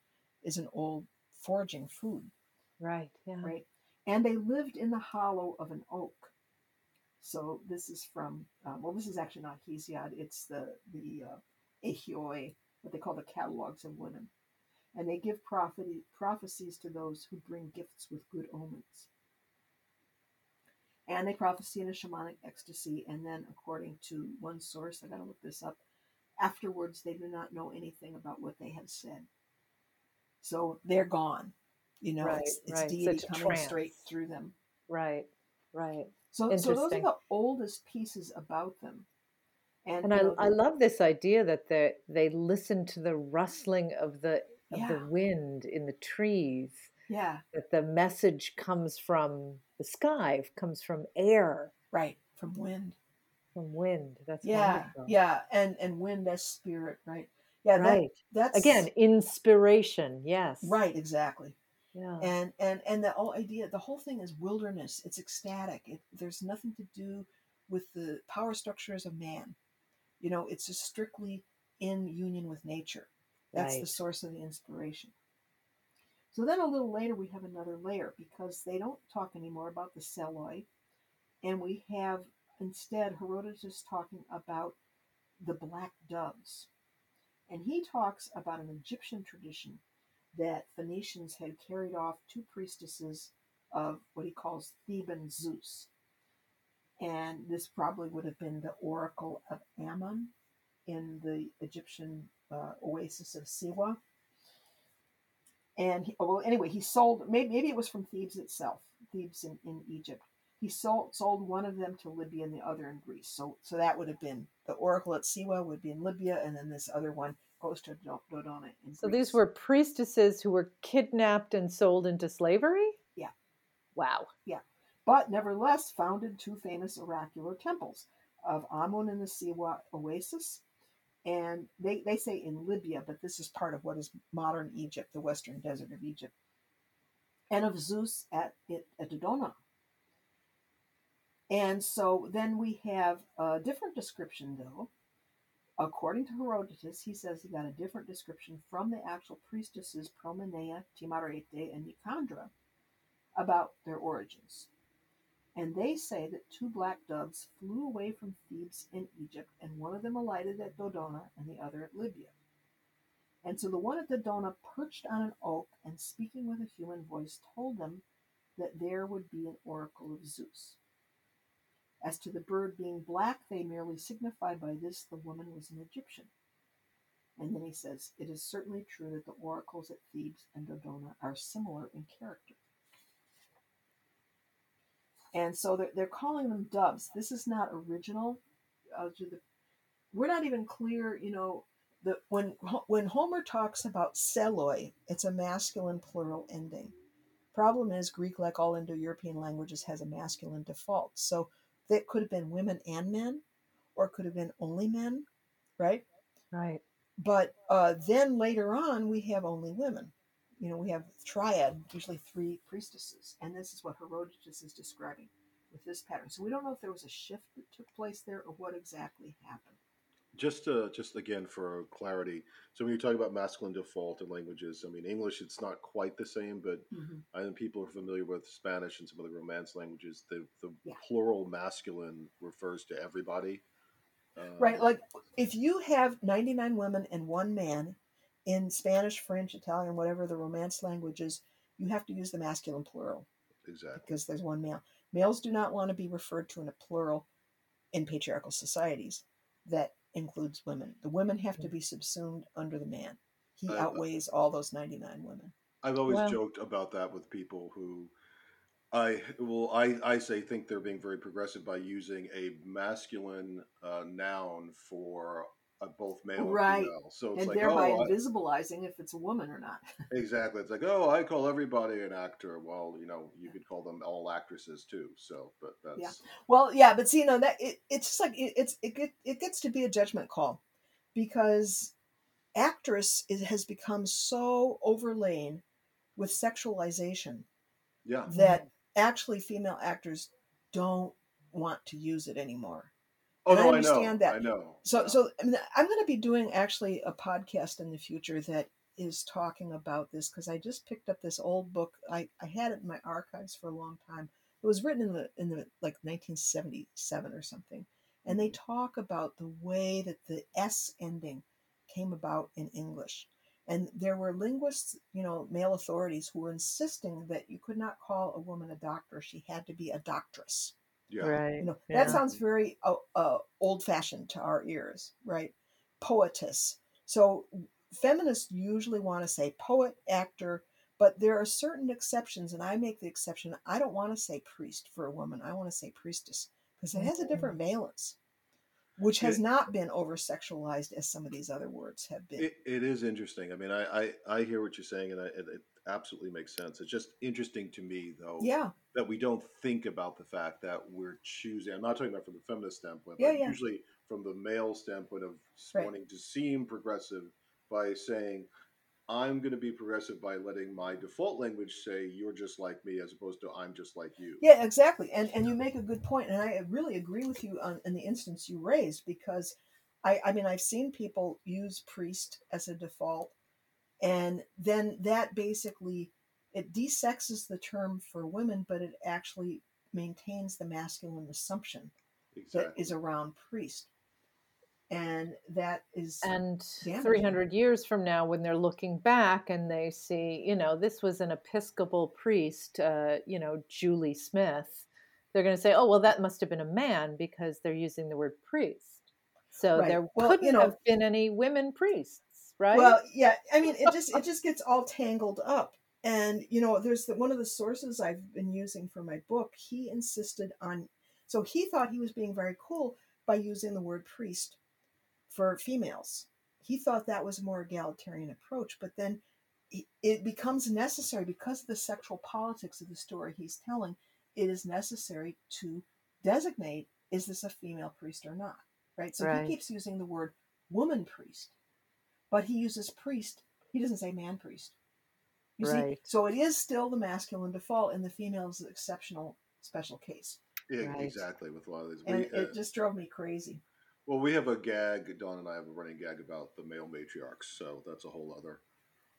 is an old foraging food Right. Yeah. right? And they lived in the hollow of an oak. So this is from uh, well, this is actually not Hesiod. It's the the uh, what they call the catalogs of women, and they give prophecy, prophecies to those who bring gifts with good omens. And they prophesy in a shamanic ecstasy, and then, according to one source, I got to look this up. Afterwards, they do not know anything about what they have said. So they're gone. You know, Right, it's, it's right. deity a coming trance. straight through them. Right. Right. So, so those are the oldest pieces about them. And, And I, know, I love this idea that they they listen to the rustling of the of Yeah. the wind in the trees. yeah, That the message comes from the sky, comes from air, right from wind. from wind. That's Yeah, wonderful. yeah, and and wind as spirit, right? Yeah, that, Right. that's Again, inspiration. Yes. right, exactly. Yeah. And and and the whole idea, the whole thing is wilderness. It's ecstatic. It, there's nothing to do with the power structures of man. You know, it's just strictly in union with nature. That's the source of the inspiration. So then a little later we have another layer because they don't talk anymore about the Seloi, and we have instead Herodotus talking about the black doves. And he talks about an Egyptian tradition that Phoenicians had carried off two priestesses of what he calls Theban Zeus. And this probably would have been the oracle of Ammon in the Egyptian uh, oasis of Siwa. And he, well, anyway, he sold. Maybe, maybe it was from Thebes itself, Thebes in, in Egypt. He sold sold one of them to Libya and the other in Greece. So so that would have been the oracle at Siwa would be in Libya, and then this other one Do- Dodona in So Greece. these were priestesses who were kidnapped and sold into slavery? Yeah. Wow. Yeah. But nevertheless founded two famous oracular temples of Amun in the Siwa oasis, and they, they say in Libya, but this is part of what is modern Egypt, the western desert of Egypt, and of Zeus at, it, at Dodona. And so then we have a different description, though. According to Herodotus, he says he got a different description from the actual priestesses Promenea, Timarete, and Nicandra about their origins. And they say that two black doves flew away from Thebes in Egypt, and one of them alighted at Dodona and the other at Libya. And so the one at Dodona perched on an oak and speaking with a human voice told them that there would be an oracle of Zeus. As to the bird being black, they merely signified by this the woman was an Egyptian. And then he says, It is certainly true that the oracles at Thebes and Dodona are similar in character. And so they're, they're calling them doves. This is not original. Uh, the, we're not even clear, you know, the, when when Homer talks about seloi, it's a masculine plural ending. Problem is, Greek, like all Indo-European languages, has a masculine default. So that could have been women and men, or it could have been only men, right? Right. But uh, then later on, we have only women. you know, we have triad, usually three priestesses, and this is what Herodotus is describing with this pattern. So we don't know if there was a shift that took place there or what exactly happened. Just just again for clarity. So when you talk about masculine default in languages, I mean English, it's not quite the same, but I think people are familiar with Spanish and some of the Romance languages. The the Yeah. plural masculine refers to everybody. Uh, Right, like if you have 99 women and one man in Spanish, French, Italian, whatever the Romance languages, you have to use the masculine plural Exactly. because there's one male. Males do not want to be referred to in a plural in patriarchal societies that includes women. The women have to be subsumed under the man. He Uh, outweighs all those 99 women. I've always Well- joked about that with people who I well I, I say think they're being very progressive by using a masculine uh, noun for both male Right. and female. So it's And like thereby oh I- invisibilizing if it's a woman or not. exactly it's like oh I call everybody an actor. Well you know you could call them all actresses too. So but that's Yeah. Well, yeah, but see, you know that it, it's just like it, it's it get, it gets to be a judgment call because actress is, has become so overlain with sexualization yeah that actually female actors don't want to use it anymore. Oh and I no I, understand know that. I know So, so I mean, I'm going to be doing actually a podcast in the future that is talking about this because I just picked up this old book. I, I had it in my archives for a long time. It was written in the in the like 1977 or something, and they mm-hmm. talk about the way that the S ending came about in English. And there were linguists, you know, male authorities who were insisting that you could not call a woman a doctor; she had to be a doctress. Yeah Right. You know, yeah. that sounds very uh, uh, old fashioned to our ears, right? Poetess. So feminists usually want to say poet, actor, but there are certain exceptions, and I make the exception. I don't want to say priest for a woman. I want to say priestess because it has a different valence, which has It- not been over sexualized as some of these other words have been. It, it is interesting. I mean, I, I, I hear what you're saying, and I, it, it absolutely makes sense. It's just interesting to me, though, yeah, that we don't think about the fact that we're choosing. I'm not talking about from the feminist standpoint, Yeah, but yeah. usually from the male standpoint of Right. wanting to seem progressive by saying, I'm going to be progressive by letting my default language say you're just like me, as opposed to I'm just like you. Yeah, exactly. And and you make a good point, and I really agree with you on in the instance you raised because I I mean I've seen people use priest as a default, and then that basically it desexes the term for women, but it actually maintains the masculine assumption that Exactly. is around priest, and that is and damaging. 300 years from now when they're looking back and they see you know this was an episcopal priest uh, you know julie smith they're going to say oh well that must have been a man because they're using the word priest so Right. there Well, couldn't you know- have been any women priests right Well, yeah, I mean, it just it just gets all tangled up. And you know, there's the, one of the sources I've been using for my book. He insisted on, so he thought he was being very cool by using the word priest for females. He thought that was a more egalitarian approach, but then it- becomes necessary because of the sexual politics of the story he's telling. It is necessary to designate is this a female priest or not, right? So Right. he keeps using the word woman priest but he uses priest. He doesn't say man priest. You see, so it is still the masculine default, and the female is an exceptional special case. Yeah, Right. exactly. With a lot of these, And we, uh, it just drove me crazy. well, we have a gag. Dawn and I have a running gag about the male matriarchs, so that's a whole other,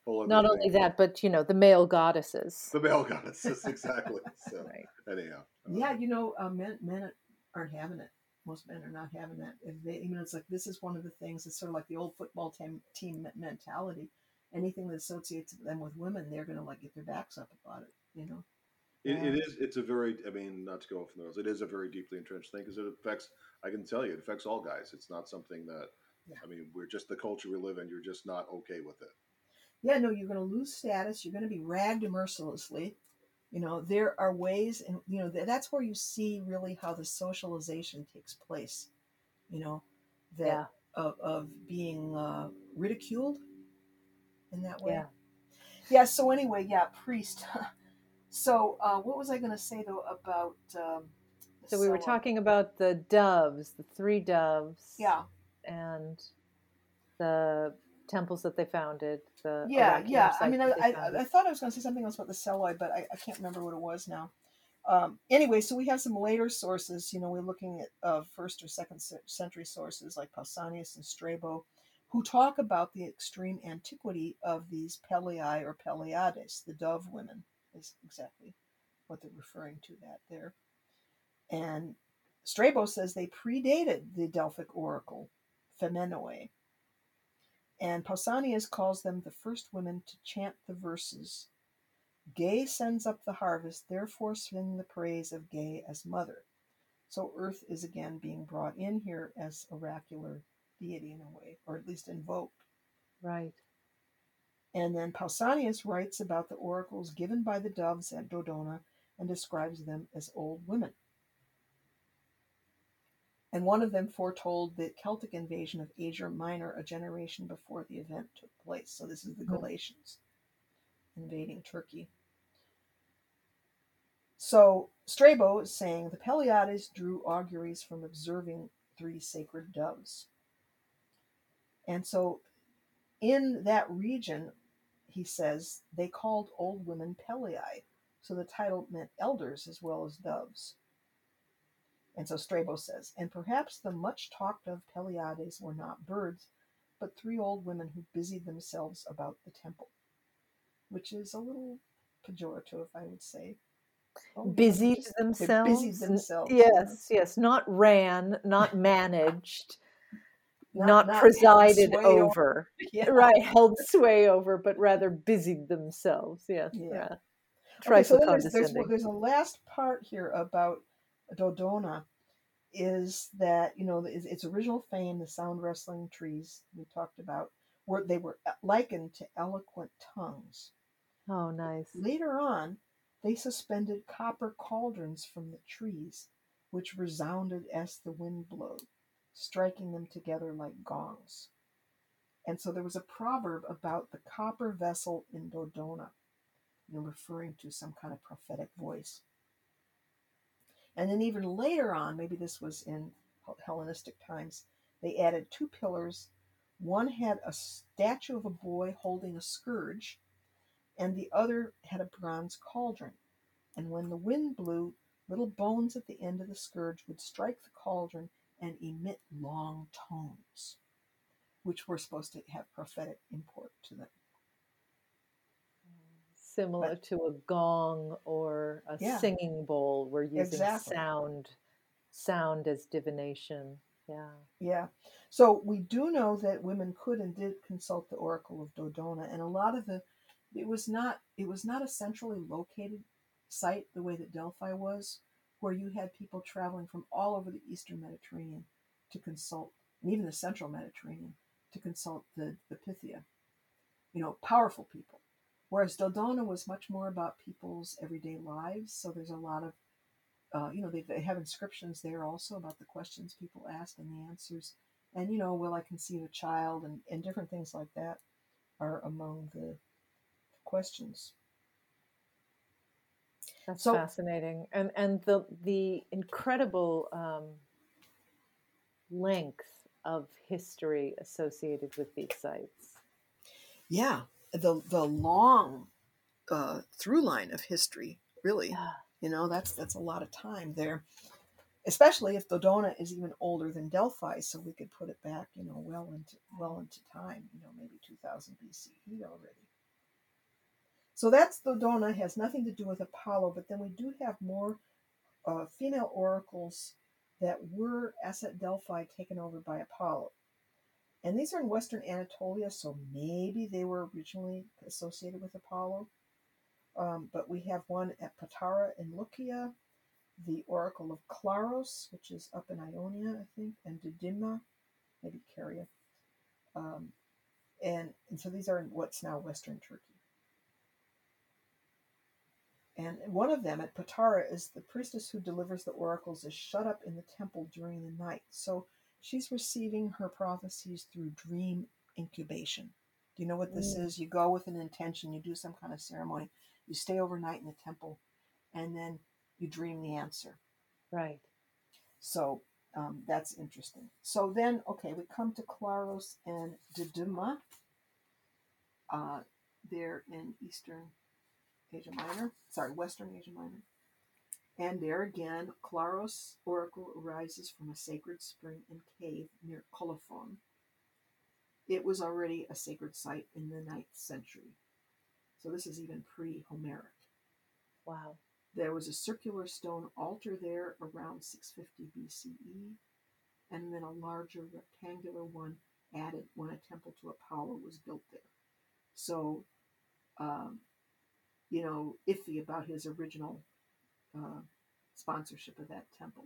whole other. not thing. only that but you know the male goddesses the male goddesses, exactly. So right anyhow, uh, Yeah, you know, uh, men men aren't having it. Most men are not having that. If they, know, it's like this is one of the things. It's sort of like the old football team team mentality. Anything that associates them with women, they're going to like get their backs up about it. You know. It, it is. It's a very. I mean, not to go off the rails. It is a very deeply entrenched thing because it affects. I can tell you, it affects all guys. It's not something that. Yeah. I mean, we're just the culture we live in. You're just not okay with it. yeah, no, you're going to lose status. You're going to be ragged mercilessly. You know, there are ways, and you know, that's where you see really how the socialization takes place. You know, that yeah of, of being uh, ridiculed in that way. yeah Yeah. So anyway, yeah, priest. so uh, what was I going to say though about? Um, so we were talking about the doves the three doves Yeah. and the temples that they founded. The yeah, yeah. I mean, I, I. I thought I was going to say something else about the Seloi, but I, I can't remember what it was now. Um, anyway, so we have some later sources. You know, we're looking at uh, first or second century sources like Pausanias and Strabo, who talk about the extreme antiquity of these Pelei or Pleiades, the dove women, is exactly what they're referring to that there. And Strabo says they predated the Delphic oracle, Phemonoe. And Pausanias calls them the first women to chant the verses Ge sends up the harvest, therefore sing the praise of Ge as mother. So Earth is again being brought in here as oracular deity in a way, or at least invoked. right. And then Pausanias writes about the oracles given by the doves at Dodona and describes them as old women. And one of them foretold the Celtic invasion of Asia Minor a generation before the event took place. So this is the Hmm. Galatians invading Turkey. So Strabo is saying the Pleiades drew auguries from observing three sacred doves. And so in that region, he says, they called old women Pelei. So the title meant elders as well as doves. And so Strabo says, and perhaps the much talked of Pleiades were not birds, but three old women who busied themselves about the temple, which is a little pejorative, I would say. Oh, women Busied themselves. busied themselves. Yes, yes. Not ran, not managed, Not- not, not presided over. over. Yeah. Right, held sway over, but rather busied themselves. Yes. Yeah. Yeah. Okay, so there's, there's, there's a last part here about Dodona is that, you know, its, its original fame, the sound wrestling trees we talked about, were they were uh, likened to eloquent tongues. oh, nice. Later on, they suspended copper cauldrons from the trees, which resounded as the wind blew, striking them together like gongs. And so there was a proverb about the copper vessel in Dodona, you know, referring to some kind of prophetic voice. And then even later on, maybe this was in Hellenistic times, they added two pillars. One had a statue of a boy holding a scourge, and the other had a bronze cauldron. And when the wind blew, little bones at the end of the scourge would strike the cauldron and emit long tones, which were supposed to have prophetic import to them. Similar to a gong or a Yeah. singing bowl. We're using Exactly. sound, sound as divination. Yeah. Yeah. So we do know that women could and did consult the Oracle of Dodona, and a lot of the it was not it was not a centrally located site the way that Delphi was, where you had people traveling from all over the Eastern Mediterranean to consult, and even the Central Mediterranean to consult the the Pythia. You know, powerful people. Whereas Dodona was much more about people's everyday lives. So there's a lot of uh, you know, they, they have inscriptions there also about the questions people ask and the answers. And, you know, will I conceive a child and, and different things like that are among the questions. That's So- fascinating, and and the the incredible um, length of history associated with these sites. Yeah, the the long uh, through line of history, really. Yeah, You know, that's that's a lot of time there. Especially if Dodona is even older than Delphi, so we could put it back, you know, well into well into time, you know, maybe 2000 BCE already. So that's Dodona has nothing to do with Apollo, but then we do have more uh, female oracles that were as at Delphi taken over by Apollo. And these are in western Anatolia, so maybe they were originally associated with Apollo. Um, but we have one at Patara in Lycia, the Oracle of Claros, which is up in Ionia, I think, and Didyma, maybe Caria. Um, and, and so these are in what's now western Turkey. And one of them at Patara is the priestess who delivers the oracles is shut up in the temple during the night. So she's receiving her prophecies through dream incubation. Do you know what this Mm. is? You go with an intention, you do some kind of ceremony, you stay overnight in the temple, and then you dream the answer. right. So um, that's interesting. So then, okay, we come to Claros and Didyma. uh, there in Eastern Asia Minor, sorry, Western Asia Minor. And there again, Claros oracle arises from a sacred spring and cave near Colophon. It was already a sacred site in the ninth century. So this is even pre Homeric. Wow. There was a circular stone altar there around 650 BCE, and then a larger rectangular one added when a temple to Apollo was built there. So, um, you know, iffy about his original uh, sponsorship of that temple.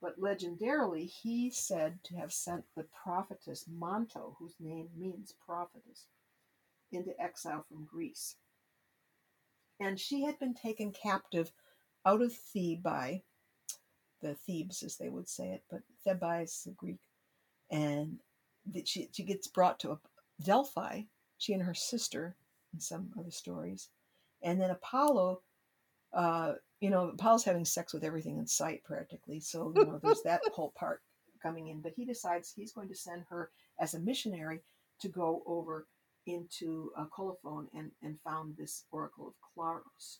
But legendarily, he said to have sent the prophetess Manto, whose name means prophetess, into exile from Greece. And she had been taken captive out of Thebai, the Thebes as they would say it, but Thebai is the Greek. And that she, she gets brought to Delphi, she and her sister, in some of the stories. And then Apollo, uh, you know, Paul's having sex with everything in sight practically. So, you know, there's that whole part coming in. But he decides he's going to send her as a missionary to go over into uh, Colophon and, and found this oracle of Claros.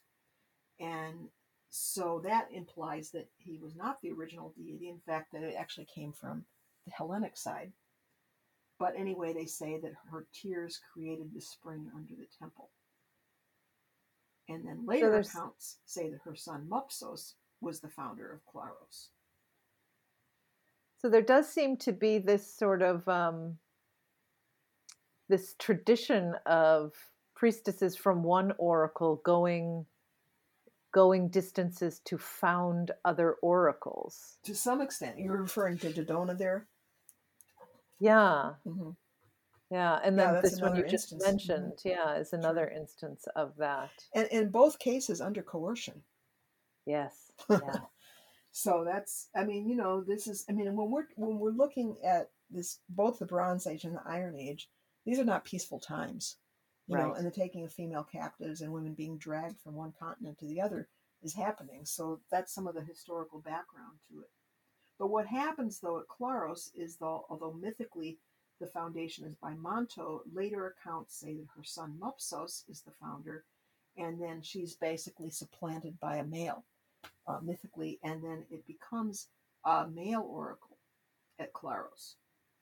And so that implies that he was not the original deity. In fact, that it actually came from the Hellenic side. But anyway, they say that her tears created the spring under the temple. And then later there's- accounts say that her son Mopsos was the founder of Claros. So there does seem to be this sort of um, this tradition of priestesses from one oracle going going distances to found other oracles. To some extent, you're referring to Dodona there. Yeah, hmm yeah, and then that's this one you just instance. Mhm. mentioned, yeah, is another instance of that. And in both cases, under coercion. Yes, yeah, So that's, I mean, you know, this is, I mean, when we're when we're looking at this, both the Bronze Age and the Iron Age, these are not peaceful times, you know, and the taking of female captives and women being dragged from one continent to the other is happening. So that's some of the historical background to it. But what happens though at Claros is though, although mythically the foundation is by Manto, later accounts say that her son Mopsos is the founder, and then she's basically supplanted by a male uh, mythically, and then it becomes a male oracle at Claros.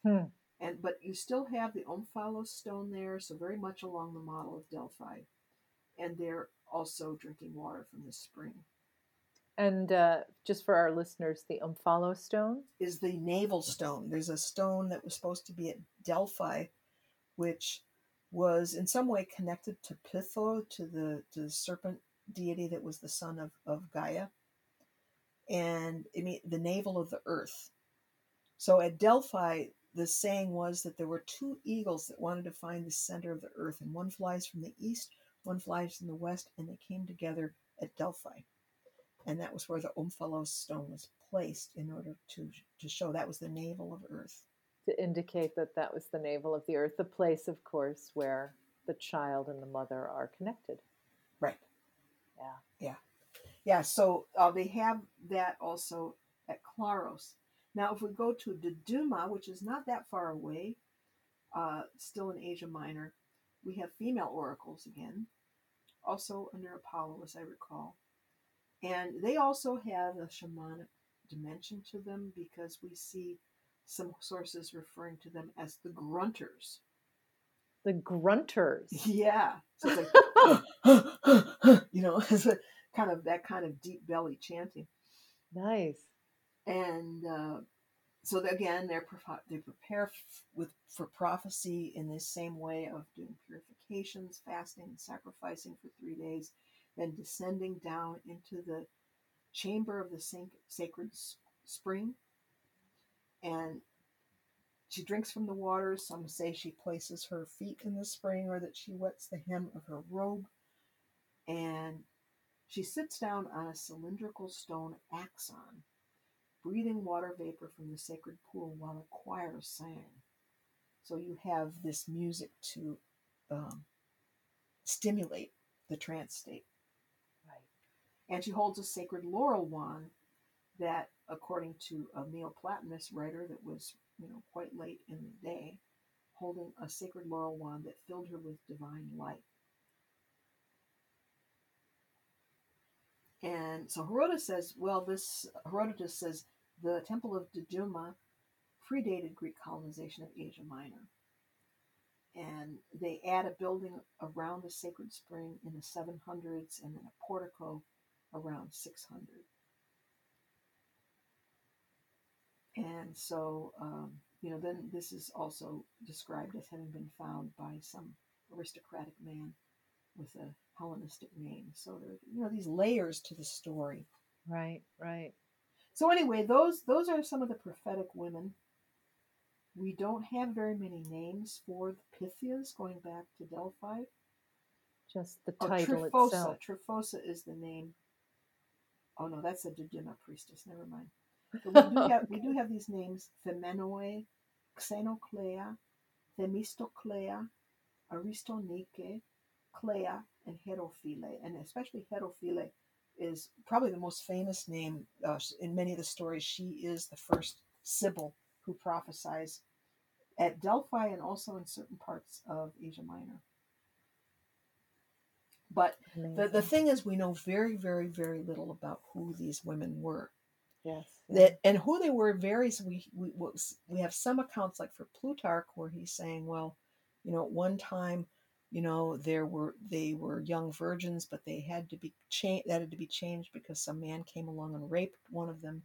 Hmm. And but you still have the Omphalos stone there, so very much along the model of Delphi, and they're also drinking water from the spring. And uh, just for our listeners, the Omphalos stone. Is the navel stone? There's a stone that was supposed to be at Delphi, which was in some way connected to Pytho, to the to the serpent deity that was the son of, of Gaia, and I mean the navel of the earth. So at Delphi, the saying was that there were two eagles that wanted to find the center of the earth, and one flies from the east, one flies from the west, and they came together at Delphi. And that was where the Omphalos stone was placed in order to, to show that was the navel of earth. to indicate that that was the navel of the earth, the place, of course, where the child and the mother are connected. Right. Yeah. Yeah. Yeah. So uh, they have that also at Claros. Now, if we go to Didyma, which is not that far away, uh, still in Asia Minor, we have female oracles again, also under Apollo, as I recall. And they also have a shamanic dimension to them because we see some sources referring to them as the grunters. The grunters. Yeah. So it's like, you know, it's a kind of that kind of deep belly chanting. Nice. And uh, so again, they're they prepare f- with for prophecy in this same way of doing purifications, fasting, and sacrificing for three days, then descending down into the chamber of the sac- sacred spring. And she drinks from the water. Some say she places her feet in the spring or that she wets the hem of her robe. And she sits down on a cylindrical stone axon, breathing water vapor from the sacred pool while a choir sang. So you have this music to um, stimulate the trance state. And she holds a sacred laurel wand that, according to a Neoplatonist writer that was, you know, quite late in the day, holding a sacred laurel wand that filled her with divine light. And so Herodotus says, well, this Herodotus says the temple of Didyma predated Greek colonization of Asia Minor. And they add a building around the sacred spring in the 700s and then a portico around 600. And so, um, you know, then this is also described as having been found by some aristocratic man with a Hellenistic name. So there, you know, these layers to the story. Right, right. So anyway, those those are some of the prophetic women. We don't have very many names for the Pythias going back to Delphi. Just the Oh, title Tryphosa. itself. Tryphosa is the name. Oh no, that's a Doduma priestess. Never mind. But we do have we do have these names: Phemonoe, Xenoclea, Themistoclea, Aristonike, Clea, and Herophile. And especially Herophile is probably the most famous name uh, in many of the stories. She is the first Sibyl who prophesies at Delphi and also in certain parts of Asia Minor. But the, the thing is, we know very, very, very little about who these women were. yes. That and who they were varies. We we we have some accounts like for Plutarch where he's saying, well, you know, at one time, you know, there were they were young virgins, but they had to be changed. That had to be changed because some man came along and raped one of them,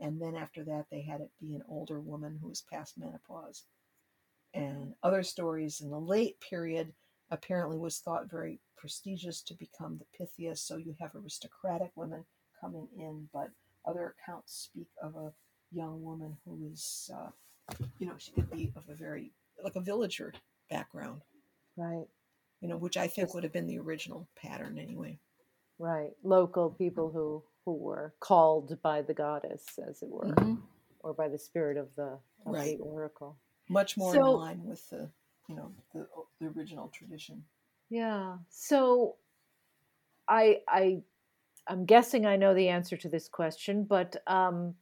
and then after that, they had it be an older woman who was past menopause. And other stories in the late period apparently was thought very prestigious to become the Pythia. So you have aristocratic women coming in, but other accounts speak of a young woman who is, uh, you know, she could be of a very like a villager background, Right, you know, which I think Yes. would have been the original pattern anyway. right. Local people who who were called by the goddess, as it were, Mhm. or by the spirit of the of Right. the oracle. Much more So- in line with the, you know, the, the original tradition. Yeah. So I I I'm guessing I know the answer to this question, but um,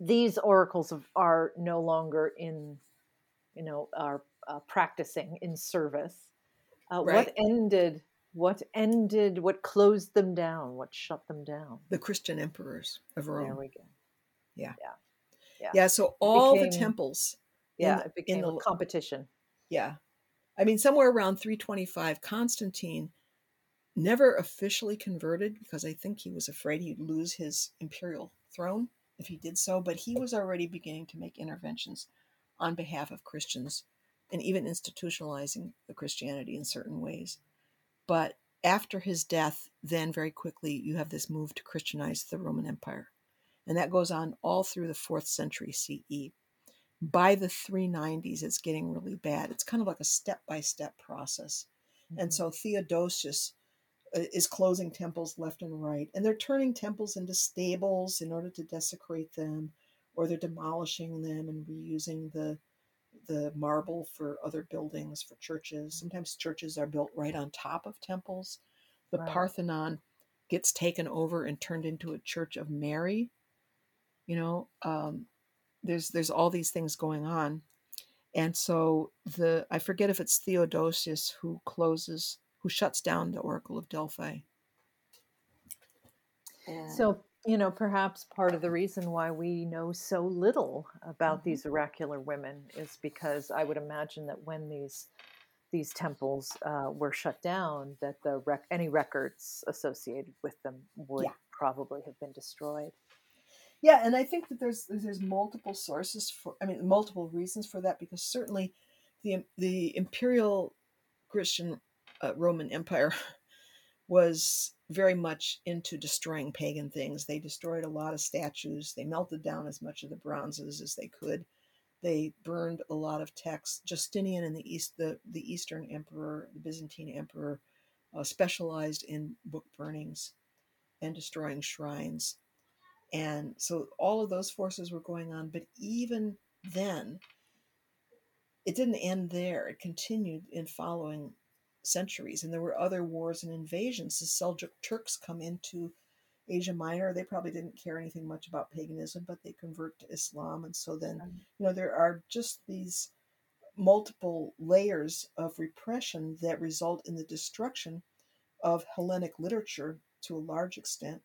these oracles of, are no longer in, you know, are uh, practicing in service. Uh, Right. What ended? What ended? What closed them down? What shut them down? The Christian emperors of rome There we go. Yeah, Yeah. Yeah, yeah so all the temples. Yeah, the- it became the- a competition. Yeah. I mean, somewhere around 325, Constantine never officially converted because I think he was afraid he'd lose his imperial throne if he did so, but he was already beginning to make interventions on behalf of Christians and even institutionalizing the Christianity in certain ways. But after his death, then very quickly, you have this move to Christianize the Roman Empire. And that goes on all through the fourth century CE by the 390s it's getting really bad. It's kind of like a step by step process. And Mhm. so theodosius uh, is closing temples left and right and they're turning temples into stables in order to desecrate them or they're demolishing them and reusing the the marble for other buildings for churches. Sometimes churches are built right on top of temples. The Right. parthenon gets taken over and turned into a church of mary you know um, there's there's all these things going on and so the i forget if it's theodosius who closes who shuts down the oracle of delphi And- So, you know, perhaps part of the reason why we know so little about Mhm. these oracular women is because I would imagine that when these these temples uh, were shut down, that the rec- any records associated with them would Yeah. probably have been destroyed. Yeah and i think that there's there's multiple sources for i mean multiple reasons for that because certainly the the imperial christian uh, roman empire was very much into destroying pagan things. They destroyed a lot of statues. They melted down as much of the bronzes as they could. They burned a lot of texts. Justinian in the east the, the eastern emperor the byzantine emperor uh, specialized in book burnings and destroying shrines and so all of those forces were going on. But even then, it didn't end there. It continued in following centuries. And there were other wars and invasions. The Seljuk Turks come into Asia Minor. They probably didn't care anything much about paganism, but they convert to Islam. And so then, you know, there are just these multiple layers of repression that result in the destruction of Hellenic literature to a large extent.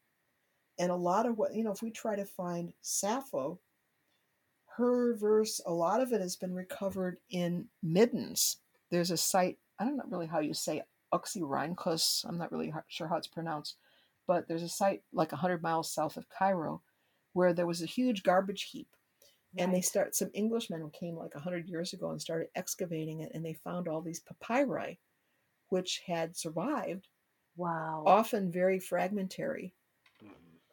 And a lot of what, you know, if we try to find Sappho, her verse, a lot of it has been recovered in middens. There's a site, I don't know really how you say Oxyrhynchus, I'm not really sure how it's pronounced, but there's a site like 100 miles south of Cairo where there was a huge garbage heap and they start some englishmen came like 100 years ago and started excavating it and they found all these papyri which had survived Wow. often very fragmentary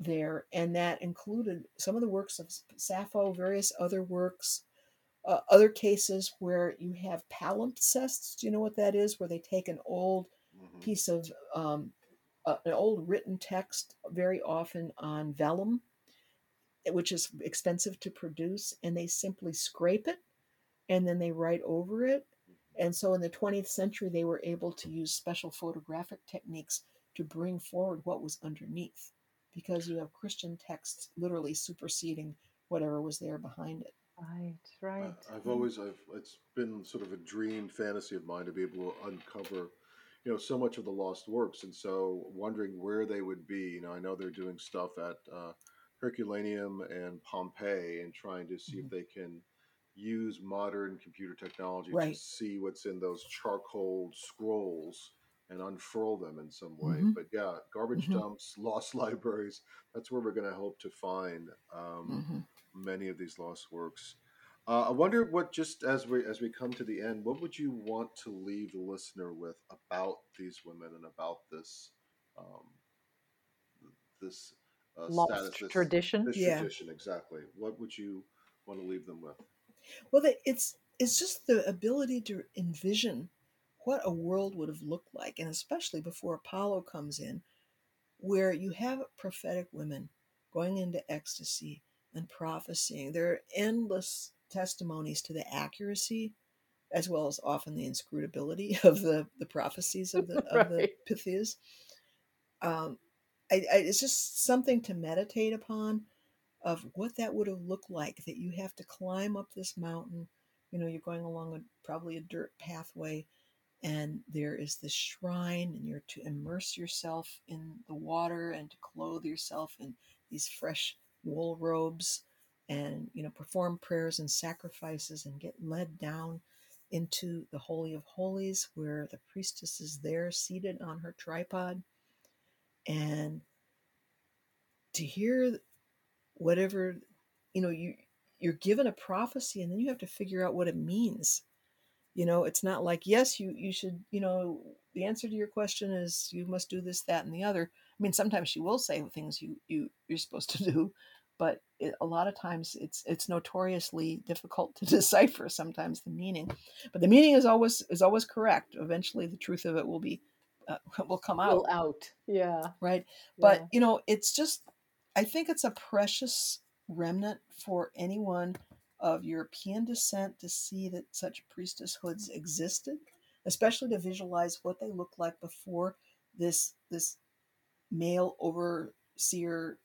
there and that included some of the works of sappho various other works uh, other cases where you have palimpsests do you know what that is where they take an old Mhm. piece of um, uh, an old written text, very often on vellum, eh, which is expensive to produce, and they simply scrape it and then they write over it. And so in the 20th century, they were able to use special photographic techniques to bring forward what was underneath because you have Christian texts literally superseding whatever was there behind it. Right. Right. I've always, I've, it's been sort of a dream fantasy of mine to be able to uncover, you know, so much of the lost works, and so wondering where they would be. You know, I know they're doing stuff at uh, Herculaneum and Pompeii, and trying to see if they can use modern computer technology to see what's in those charcoal scrolls and unfurl them in some way. Mhm. But yeah, garbage Mhm. dumps, lost libraries. That's where we're going to hope to find. Um, Mhm. many of these lost works. Uh, I wonder what just as we as we come to the end, what would you want to leave the listener with about these women and about this um, this uh, Lost status, this, tradition. this Yeah. tradition exactly? What would you want to leave them with? Well, it's it's just the ability to envision what a world would have looked like, and especially before Apollo comes in, where you have prophetic women going into ecstasy and prophesying. There are endless testimonies to the accuracy, as well as often the inscrutability of the the prophecies of the of the Pythias. Um, I, I, it's just something to meditate upon of what that would have looked like that you have to climb up this mountain you know you're going along a probably a dirt pathway and there is this shrine and you're to immerse yourself in the water and to clothe yourself in these fresh wool robes and you know perform prayers and sacrifices and get led down into the holy of holies where the priestess is there seated on her tripod. And to hear whatever you know you you're given a prophecy and then you have to figure out what it means you know it's not like yes you you should you know the answer to your question is you must do this that and the other i mean sometimes she will say things you you you're supposed to do but it, a lot of times it's it's notoriously difficult to decipher sometimes the meaning but the meaning is always is always correct eventually the truth of it will be uh, will come out Will out. Yeah. right but yeah. you know it's just i think it's a precious remnant for anyone of european descent to see that such priestesshoods existed especially to visualize what they looked like before this this male overseer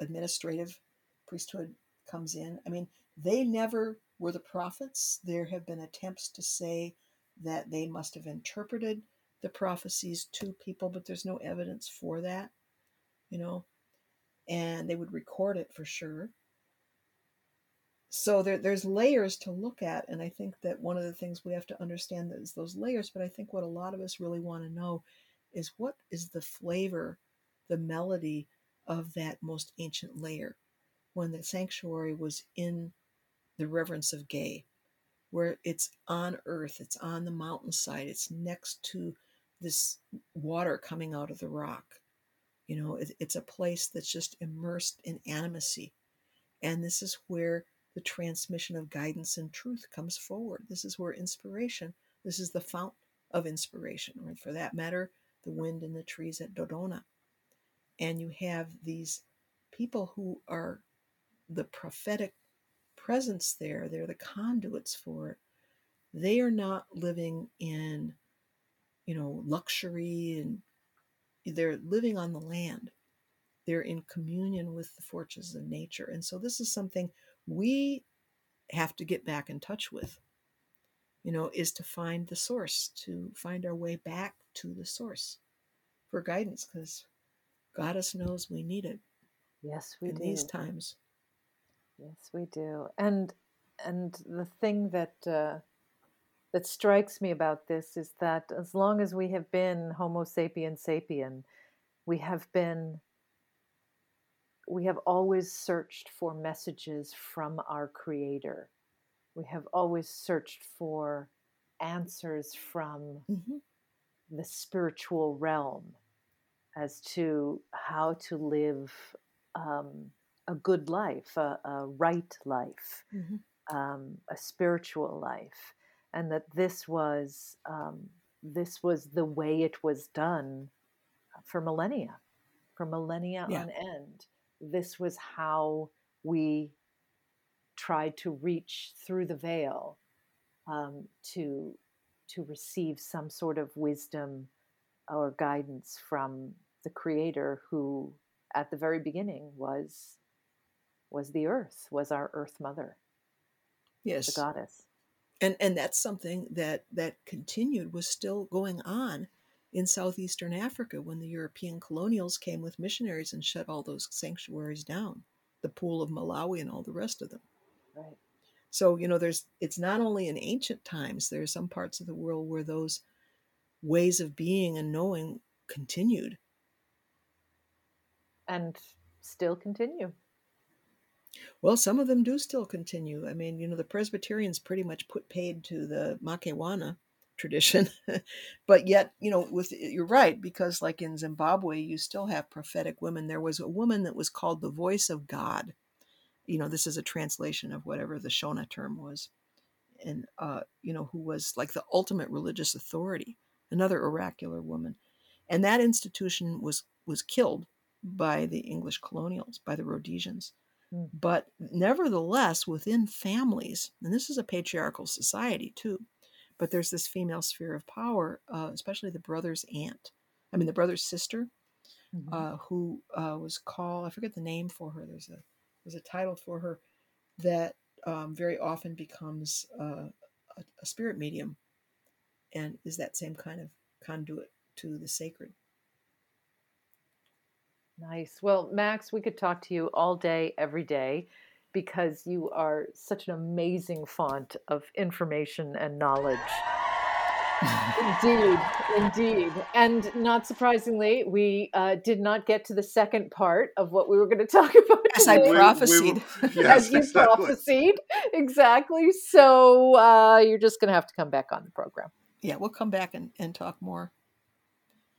administrative priesthood comes in. I mean they never were the prophets. There have been attempts to say that they must have interpreted the prophecies to people but there's no evidence for that you know and they would record it for sure so there, there's layers to look at and i think that one of the things we have to understand is those layers but i think what a lot of us really want to know is what is the flavor the melody of that most ancient layer? When the sanctuary was in the reverence of Ge where it's on earth it's on the mountainside it's next to this water coming out of the rock. You know it, it's a place that's just immersed in animacy. And this is where the transmission of guidance and truth comes forward. This is where inspiration this is the fount of inspiration or for that matter the wind in the trees at dodona. And you have these people who are the prophetic presence there they're the conduits for it. They are not living in you know luxury and they're living on the land. They're in communion with the forces of nature. And so this is something we have to get back in touch with you know, is to find the source, to find our way back to the source for guidance, because Goddess knows we need it Yes, we in do. these times. Yes, we do. And and the thing that uh, that strikes me about this is that as long as we have been Homo sapien sapien, we have been we have always searched for messages from our creator. We have always searched for answers from Mhm. the spiritual realm as to how to live um, a good life, a, a right life, Mhm. um, a spiritual life, and that this was um, this was the way it was done for millennia, for millennia Yeah. on end. This was how we tried to reach through the veil um, to to receive some sort of wisdom or guidance from the creator who at the very beginning was was the earth was our earth mother Yes. the goddess and and that's something that that continued was still going on in southeastern africa when the european colonials came with missionaries and shut all those sanctuaries down the pool of malawi and all the rest of them. Right. So you know there's it's not only in ancient times there are some parts of the world where those ways of being and knowing continued. And still continue. Well, some of them do still continue. I mean, you know, the Presbyterians pretty much put paid to the Makewana tradition, but yet, you know, with you're right because, like in Zimbabwe, you still have prophetic women. There was a woman that was called the Voice of God. You know, this is a translation of whatever the Shona term was, and uh, you know, who was like the ultimate religious authority, another oracular woman, and that institution was was killed by the English colonials, by the Rhodesians. But nevertheless within families and this is a patriarchal society too but there's this female sphere of power uh, especially the brother's aunt i mean the brother's sister Mhm. uh, who uh, was called i forget the name for her there's a there's a title for her that um, very often becomes uh, a, a spirit medium and is that same kind of conduit to the sacred. Nice. Well max we could talk to you all day every day because you are such an amazing font of information and knowledge Indeed, indeed. And not surprisingly, we uh, did not get to the second part of what we were going to talk about. As I today. We- we prophesied. yes, As you exactly. prophesied. Exactly. So uh, you're just going to have to come back on the program. yeah we'll come back and, and talk more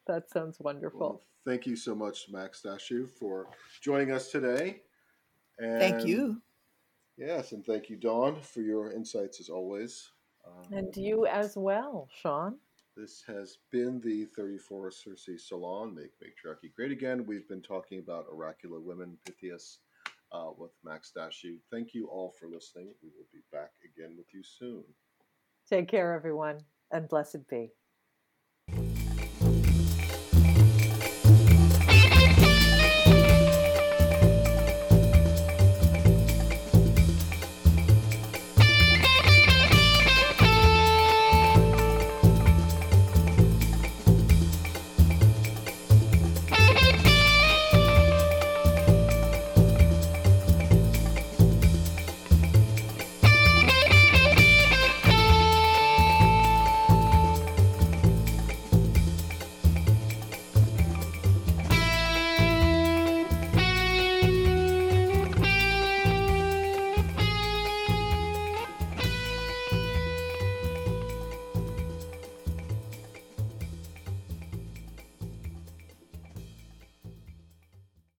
That sounds wonderful. Well, thank you so much, Max Dashu, for joining us today. And thank you Yes, and thank you, Dawn, for your insights as always. Um, and you as well, Sean. This has been the 34 Circe Salon, Make Matriarchy Great Again. We've been talking about oracular women, Pythias, uh, with Max Dashu. Thank you all for listening. We will be back again with you soon. Take care, everyone, and blessed be.